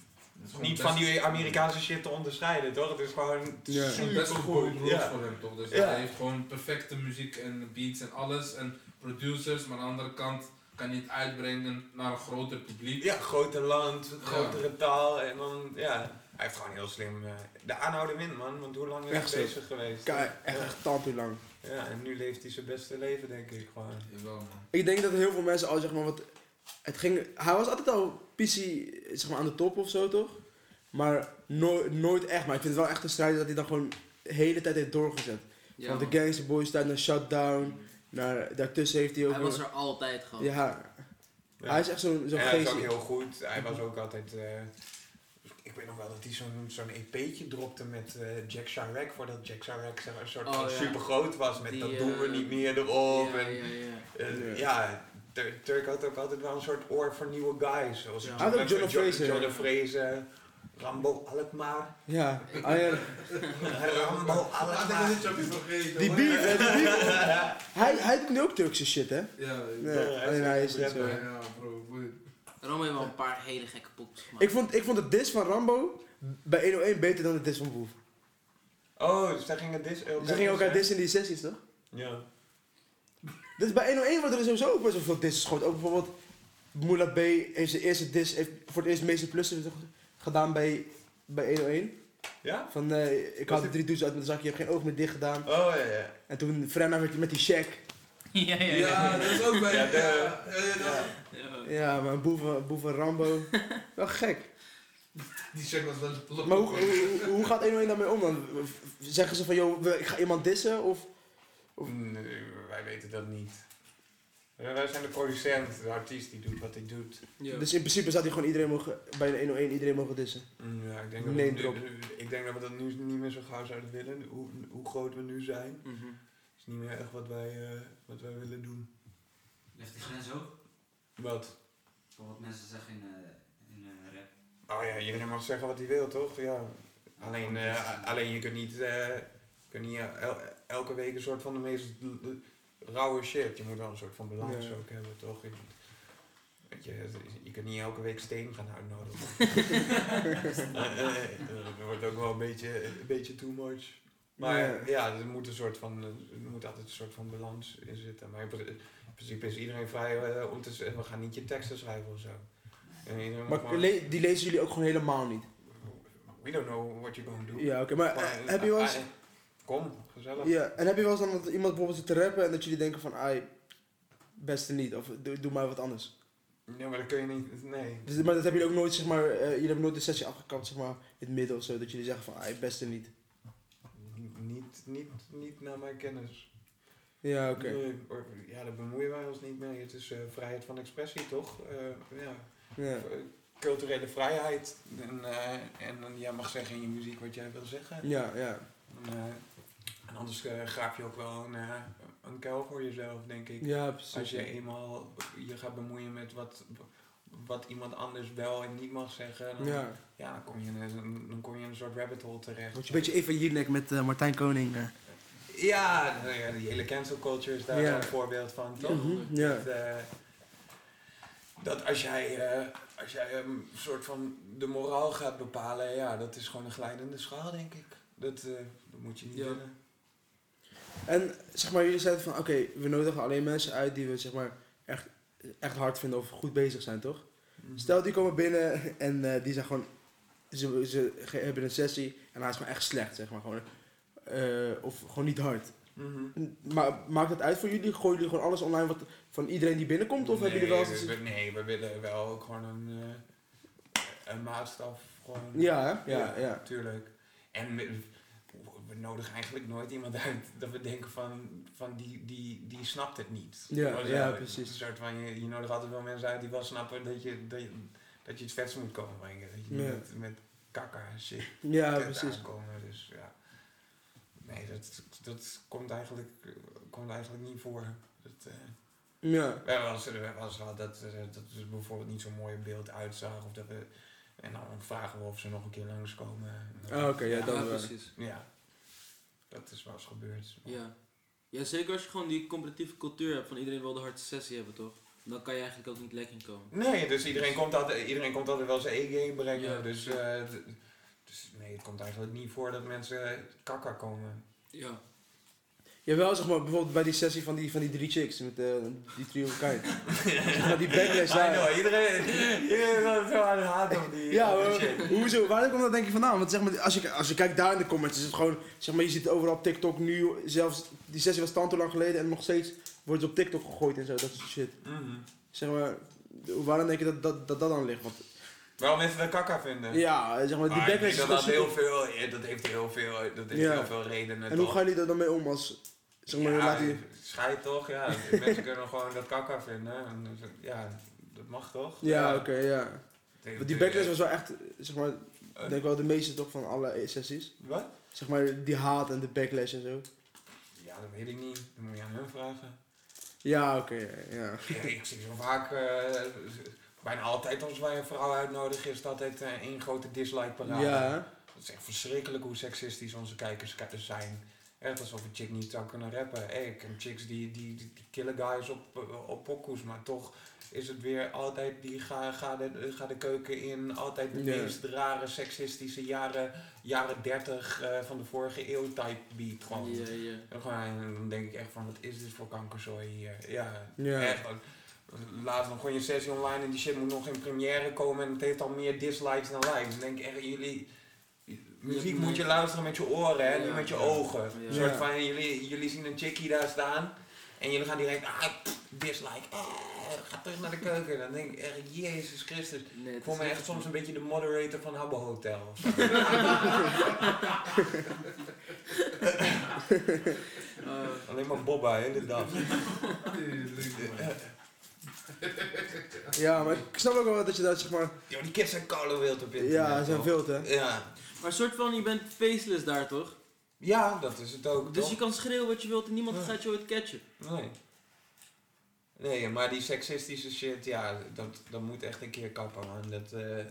niet van die Amerikaanse shit te onderscheiden, toch? Het is gewoon Ja. Het is super best een goede goed. ja. Voor hem toch. Dus Ja. hij heeft gewoon perfecte muziek en beats en alles. En producers, maar aan de andere kant kan hij het uitbrengen naar een groter publiek. Ja, groter land, grotere taal en dan, ja. Hij heeft gewoon heel slim eh, de aanhouden wint, man. Want hoe lang is Echt hij bezig geweest? Kijk, echt, echt lang. Ja, en nu leeft hij zijn beste leven, denk ik gewoon. Jawel man. Ik denk dat heel veel mensen al zeg maar wat. Het ging, hij was altijd al PC zeg maar, aan de top of zo toch? Maar nooit, nooit echt. Maar ik vind het wel echt een strijd dat hij dan gewoon de hele tijd heeft doorgezet. Ja, Van man. de Gangster Boys tijd naar Shutdown. Naar, daartussen heeft hij ook. Hij was er altijd gewoon. Ja, Ja. hij is echt zo'n zo'n en hij geest. ook heel goed. Hij was ook altijd... eh, ik weet nog wel dat hij zo'n zo'n EP'tje dropte met eh, Jack Chirac, voordat Jack Chirac zeg maar, een soort Oh, van ja. super groot was. Met Die, dat eh, doen we niet meer erop. ja, en, ja, Turk had ook altijd wel een soort oor voor nieuwe guys. Zoals Ja. Ook John Fraser. John Fraser, Rambo Alkmaar. Ja, ah, ja. Rambo Ah, Alkmaar. vergeten. Die beef, hè, die beef. Hij, hij doet nu ook Turkse shit, hè? Ja, alleen is hij is niet zo. ja, bro. Rome heeft wel een paar hele gekke poepjes gemaakt. Ik vond, ik vond de dis van Rambo bij 101 beter dan de dis van Boef. Oh, dus daar gingen dis Ze gingen elkaar dissen in die sessies, toch? Ja. Dus bij 101 worden er sowieso ook best wel veel disses gegooid. Ook bijvoorbeeld Moula B heeft zijn eerste dis, heeft voor het eerst meeste plussen gedaan bij, bij 101. Ja? Van eh, ik had de drie doezen uit mijn zak, je hebt geen oog meer dicht gedaan. Oh ja, ja. En toen Frenna werd met die check. ja, ja, Ja, dat is ook bij. Ja, Ja, de- ja, ja, Ja. Ja, maar boeven, boeven Rambo. wel gek. Die check was wel. Maar hoe, hoe, hoe gaat 101 daarmee om dan? Zeggen ze van, joh, ik ga iemand dissen? Of, Of- Nee, wij weten dat niet. Ja, Wij zijn de producent, de artiest die doet wat hij doet. Ja. Dus in principe zou hij gewoon iedereen mogen, bij de 101 iedereen mogen dissen. Mm, Ja, ik denk, dat we, nu- ik denk dat we dat nu niet meer zo gauw zouden willen. Hoe, hoe groot we nu zijn, Mhm. is niet meer echt wat wij, eh, wat wij willen doen. Ligt die grens ook? Wat? Voor wat mensen zeggen in, eh, in eh, rap. Oh ja, iedereen mag zeggen wat hij wil, toch? Ja. Alleen, eh, alleen je kunt niet, eh, kunt niet el- elke week een soort van de meest rauwe shit. Je moet wel een soort van balans Ja. ook hebben, toch? Je, weet je, je kunt niet elke week steen gaan uitnodigen. Eh, eh, dat wordt ook wel een beetje, een beetje too much. Maar Ja. ja, er moet een soort van, eh, er moet altijd een soort van balans in zitten. Maar in pri- in principe is iedereen vrij eh, om te zeggen, we gaan niet je teksten schrijven of zo. En Maar le- die lezen jullie ook gewoon helemaal niet? We don't know what you're going to do. Ja, oké. Maar Maar, eh, heb je wel eens... Kom, gezellig. Ja, en heb je wel eens dan dat iemand bijvoorbeeld zit te rappen en dat jullie denken van, ai, beste niet, of doe, doe maar wat anders. Ja, maar dat kun je niet. Nee. Dus, maar dat hebben jullie ook nooit, zeg maar, eh, jullie hebben nooit de sessie afgekapt, zeg maar, in het midden of zo, dat jullie zeggen van, ai, beste niet. Niet, niet, niet naar mijn kennis. Ja, oké. Nee, ja, daar bemoeien wij ons niet mee. Het is eh, vrijheid van expressie, toch? Eh, ja. Ja. Culturele vrijheid. En, en jij mag zeggen in je muziek wat jij wil zeggen. Ja, ja. En, anders eh, graaf je ook wel een, eh, een kuil voor jezelf, denk ik. Ja, precies. Als je eenmaal je gaat bemoeien met wat, wat iemand anders wel en niet mag zeggen, dan, ja. Ja. dan, kom je in een, dan kom je in een soort rabbit hole terecht. Word je een beetje Eva Jinek met eh, Martijn Koning. Ja, nou ja, die hele cancel culture is daar Ja. een voorbeeld van, toch? Mhm, Ja. Dat, eh, dat als jij, eh, als jij een soort van de moraal gaat bepalen, ja, dat is gewoon een glijdende schaal, denk ik. Dat, eh, dat moet je niet Ja. willen. En zeg maar, jullie zeiden van, oké, we nodigen alleen mensen uit die we, zeg maar, echt, echt hard vinden of goed bezig zijn, toch? Stel, die komen binnen en eh, die zijn gewoon, ze, ze hebben een sessie en hij is gewoon echt slecht, zeg maar. Gewoon, eh, of gewoon niet hard. Mhm. Maar maakt het uit voor jullie? Gooien jullie gewoon alles online wat, van iedereen die binnenkomt? Of hebben jullie wel Nee, eens... we- Nee, we willen wel ook gewoon een, eh, een maatstaf. Gewoon. Ja, hè? Ja, ja. Tuurlijk. En we, nodigen eigenlijk nooit iemand uit dat we denken van, van die, die, die snapt het niet. Ja, ja, precies. Een soort van, je, je nodigt altijd wel mensen uit die wel snappen dat je, dat je, dat je het vetste moet komen brengen. Dat je niet Ja. met, met kakka en shit Ja, precies. aankomen. Dus ja. Nee, dat, dat komt, eigenlijk, komt eigenlijk niet voor. Dat, eh, Ja. we hebben wel eens gehad dat, eh, dat bijvoorbeeld niet zo'n mooi beeld uitzag. Of dat we, en dan vragen we of ze nog een keer langskomen. Ah, oké, ja, dat ja, wel. precies. Ja, dat is wel eens gebeurd. Ja. ja, zeker als je gewoon die competitieve cultuur hebt van iedereen wil de hardste sessie hebben, toch? Dan kan je eigenlijk ook niet lekker komen. Nee, dus iedereen komt altijd, iedereen komt altijd wel zijn E-game brengen. Ja, dus, eh, dus nee, het komt eigenlijk niet voor dat mensen kakka komen. Ja. Jawel, zeg maar, bijvoorbeeld bij die sessie van die, van die drie chicks met eh, die trio elkaar. zeg maar, die backlash daar. know, iedereen, iedereen is altijd zo aan op die, Ja, maar hoezo? Waar komt dat denk je vandaan? Want zeg maar, als je, als je kijkt daar in de comments, is het gewoon, zeg maar, je ziet overal op TikTok nu, zelfs die sessie was tanto lang geleden en nog steeds wordt het op TikTok gegooid en zo, dat soort shit. Mhm. Zeg maar, waarom denk je dat dat, dat, dat dan ligt? Want, Waarom mensen dat kakka vinden? ja, zeg maar, die Maar ik backlash denk is dat heel veel, ja, dat heeft heel veel, dat heeft Ja. heel veel redenen En hoe toch? gaan jullie er dan mee om als, zeg maar, ja, laat die... scheid toch, ja. mensen kunnen gewoon dat kakka vinden. En, dus, ja, dat mag toch? Ja, oké, ja. Want die backlash was wel echt, zeg maar, ik denk wel de meeste toch van alle sessies. Wat? Zeg maar, die haat en de backlash en zo. Ja, dat weet ik niet. Dat moet je aan hun vragen. Ja, oké, ja. Ja, ik zie zo vaak, eh, bijna altijd als wij een vrouw uitnodigen, is het altijd eh, één grote dislike parade. Ja, Het is echt verschrikkelijk hoe seksistisch onze kijkers ki- zijn. Echt alsof een chick niet zou kunnen rappen. Hey, ik ken chicks die, die, die, die killen guys op, eh, op pokoes, maar toch is het weer altijd die ga, ga, de, ga de keuken in. Altijd de meest rare seksistische jaren, jaren 30 eh, van de vorige eeuw type beat. Gewoon. Ja, ja. En gewoon, dan denk ik echt van, wat is dit voor kankerzooi hier? Ja, Ja. echt. Laatst nog gewoon je sessie online en die shit moet nog in première komen en het heeft al meer dislikes dan likes. Dan denk ik echt, jullie... Muziek moet je luisteren met je oren, hè, Ja. niet met je ogen. Ja. Een soort van, jullie, jullie zien een chickie daar staan en jullie gaan direct, ah, pff, dislike, eh, ga terug naar de keuken. Dan denk ik echt, Jezus Christus. Nee, Ik voel me echt soms een beetje de moderator van Habbo Hotel. Alleen maar Bobba, hè, de dag. Ja, maar ik snap ook wel dat je dat, zeg maar... Yo, die kids zijn koude wild op internet. Ja, ze zijn toch? veel te. Ja. maar een soort van, je bent faceless daar, toch? ja, dat is het ook. Dus toch? je kan schreeuwen wat je wilt en niemand Ja. gaat je ooit catchen. Nee. Nee, maar die seksistische shit, ja, dat, dat moet echt een keer kappen, man. Dat, eh,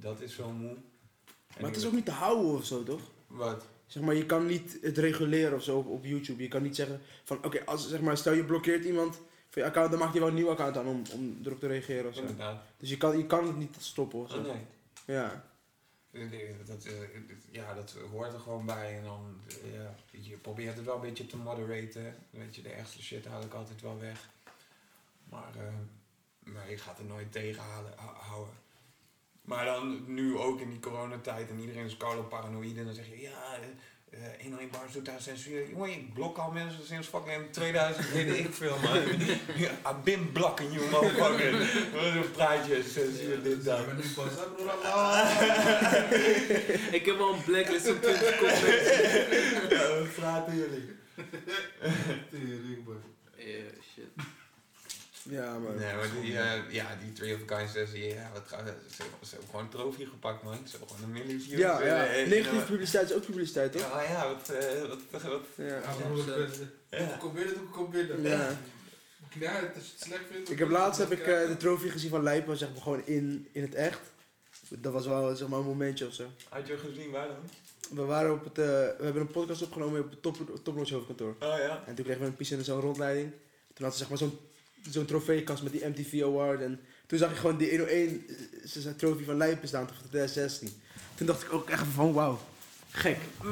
dat is zo moe. En Maar het is ook niet te houden of zo, toch? Wat? Zeg maar, je kan niet het reguleren of zo op, op YouTube. Je kan niet zeggen van, oké, als zeg maar, stel je blokkeert iemand je account, dan maakt hij wel een nieuw account aan om, om erop te reageren of zo. Inderdaad. Dus je kan, je kan het niet stoppen of zo. Oh, nee. Ja. Dat, eh, ja, dat hoort er gewoon bij. En dan, eh, ja, je probeert het wel een beetje te moderaten. Weet je, de ergste shit haal ik altijd wel weg. Maar, eh, maar je gaat er nooit tegen houden. Maar dan nu ook in die coronatijd en iedereen is koude paranoïde. En dan zeg je, ja, eh, eh 101 bars doet daar censuur. Jongen, ik blok al mensen sinds fucking 2000, weet ik veel, man. I've been blocking you, motherfucker. Wat een praatje, censuur, dit, dat. Ik ben nu pas. Ik heb al een blacklist van 20 comments. Ja, wat praten jullie? Tering, boy. Eh, shit. Ja, maar... Nee, maar die, eh, ja, die Three of a Kind sessie, ja, wat gaat, ze, ze hebben gewoon een trofee gepakt, man. Ze hebben gewoon een miljoen views. Ja, ja. Eh, eh, Negatieve publiciteit is ook publiciteit, toch? Ja, ja, wat, eh, wat, wat, Ja. Ja. Ja. Kom binnen, doe kom binnen. Ja. Ja, als je het slecht vindt. Ik heb laatst heb ik eh, de trofee gezien van Lijpen, zeg maar gewoon in, in het echt. Dat was wel zeg maar een momentje of zo. Had je gezien waar dan? We waren op het, eh, we hebben een podcast opgenomen op het top, Topnotch hoofdkantoor. Oh ja. En toen kregen we een piece en zo'n rondleiding. Toen had ze zeg maar zo'n zo'n trofeekast met die MTV Award. En toen zag ik gewoon die 101 eh, ze zei trofee van Lijpen staan van 2016. Toen dacht ik ook echt van wauw, gek. Dat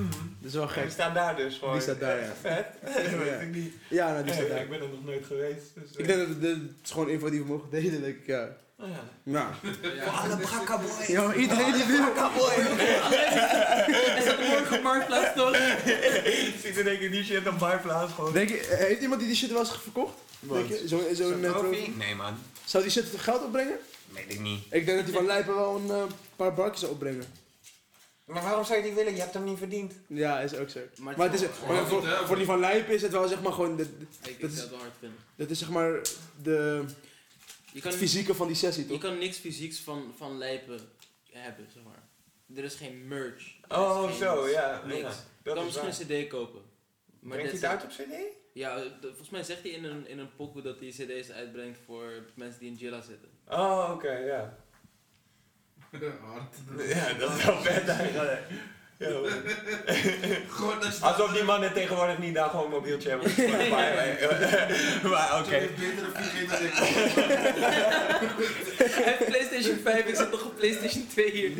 is wel Die gek. staat daar dus gewoon. Die staat daar, ja. Vet. Dat weet ik niet. Ja, nou, die staat Eh, daar. ik ben er nog nooit geweest. Dus, eh, Ik denk dat het, het is gewoon info die we mogen delen, denk ik, ja. Oh ja. Nou. Alle brakka boy. Ja, maar iedereen die wil. Is dat morgen op Marktplaats toch? Ziet er denk ik die shit op Marktplaats gewoon. Denk je, heeft iemand die die shit wel eens verkocht? Denk je? Zo'n Zo'n eh? Nee man, Zou die shit geld opbrengen? weet ik niet. Ik denk dat die van Lijpen wel een eh, paar barkjes zou opbrengen. Maar waarom zou je die willen? Je hebt hem niet verdiend. Ja, is ook zo. Maar Maar, het is, voor, die van Lijpen is het wel zeg maar gewoon, de, Ik Dat is- het wel hard vinden. dat is zeg maar de Je kan, het fysieke van die sessie je toch? kan niks fysieks van, van lijpen hebben, zeg maar. Er is geen merch. Er Oh, geen- zo, ja. Niks. ja. Je Dat kan is misschien waar. een cd kopen. Maar Brengt hij het it. uit op cd? Ja, de- volgens mij zegt hij in een, in een pokoe dat hij cd's uitbrengt voor mensen die in Jilla zitten. Oh, oké, ja. Hard. Ja, dat is wel vet eigenlijk. Ja, je... Alsof die mannen tegenwoordig niet daar gewoon een mobieltje hebben. maar oké. Zo'n betere 4G dan ik. Hij heeft PlayStation 5, ik zit nog op PlayStation 2 hier.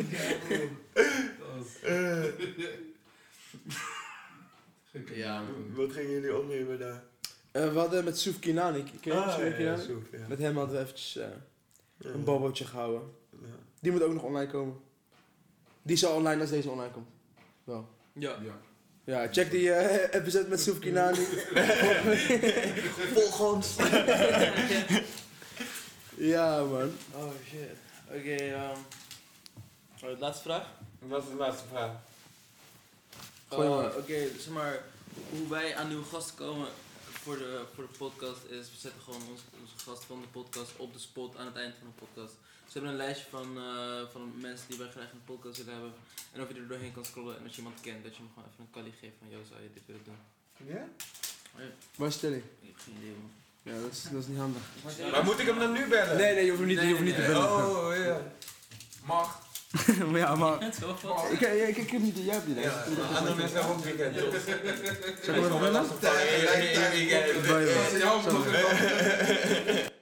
Ja. Wat gingen jullie opnemen daar? Eh, we hadden met Soef Kinani, ken je Ah, Soef ja, ja, Kinani? soep, ja. Met hem hadden we eventjes eh, Ja. een bobootje gehouden. Ja. Die moet ook nog online komen. Die zal online als deze online komt. Wel. Ja. Ja. Ja, check die eh, episode met Soef Kinani. Volg ons. ja man. Oh shit. Oké, ehm. oh, laatste vraag. Wat is de laatste vraag? Gooi Oh, maar. Oké, zeg maar, hoe wij aan nieuwe gasten komen voor de, voor de podcast is, we zetten gewoon onze, onze gast van de podcast op de spot aan het eind van de podcast. Dus we hebben een lijstje van, eh, van mensen die wij graag in de podcast willen hebben. En of je er doorheen kan scrollen en als je iemand kent, dat je hem gewoon even een kali geeft van, yo, zou je dit willen doen? Ja? Waar is Tilly? Ik heb geen idee, man. Ja, dat is, dat is niet handig. Maar moet ik hem dan nu bellen? Nee, nee, je hoeft hem niet, je hoeft hem niet te bellen. Oh, ja. Mag. maar ja, maar... Ik, ik, ik, heb niet, jij hebt die Ja, andere mensen hebben ook weekend. toch? Zal ik hem even bellen?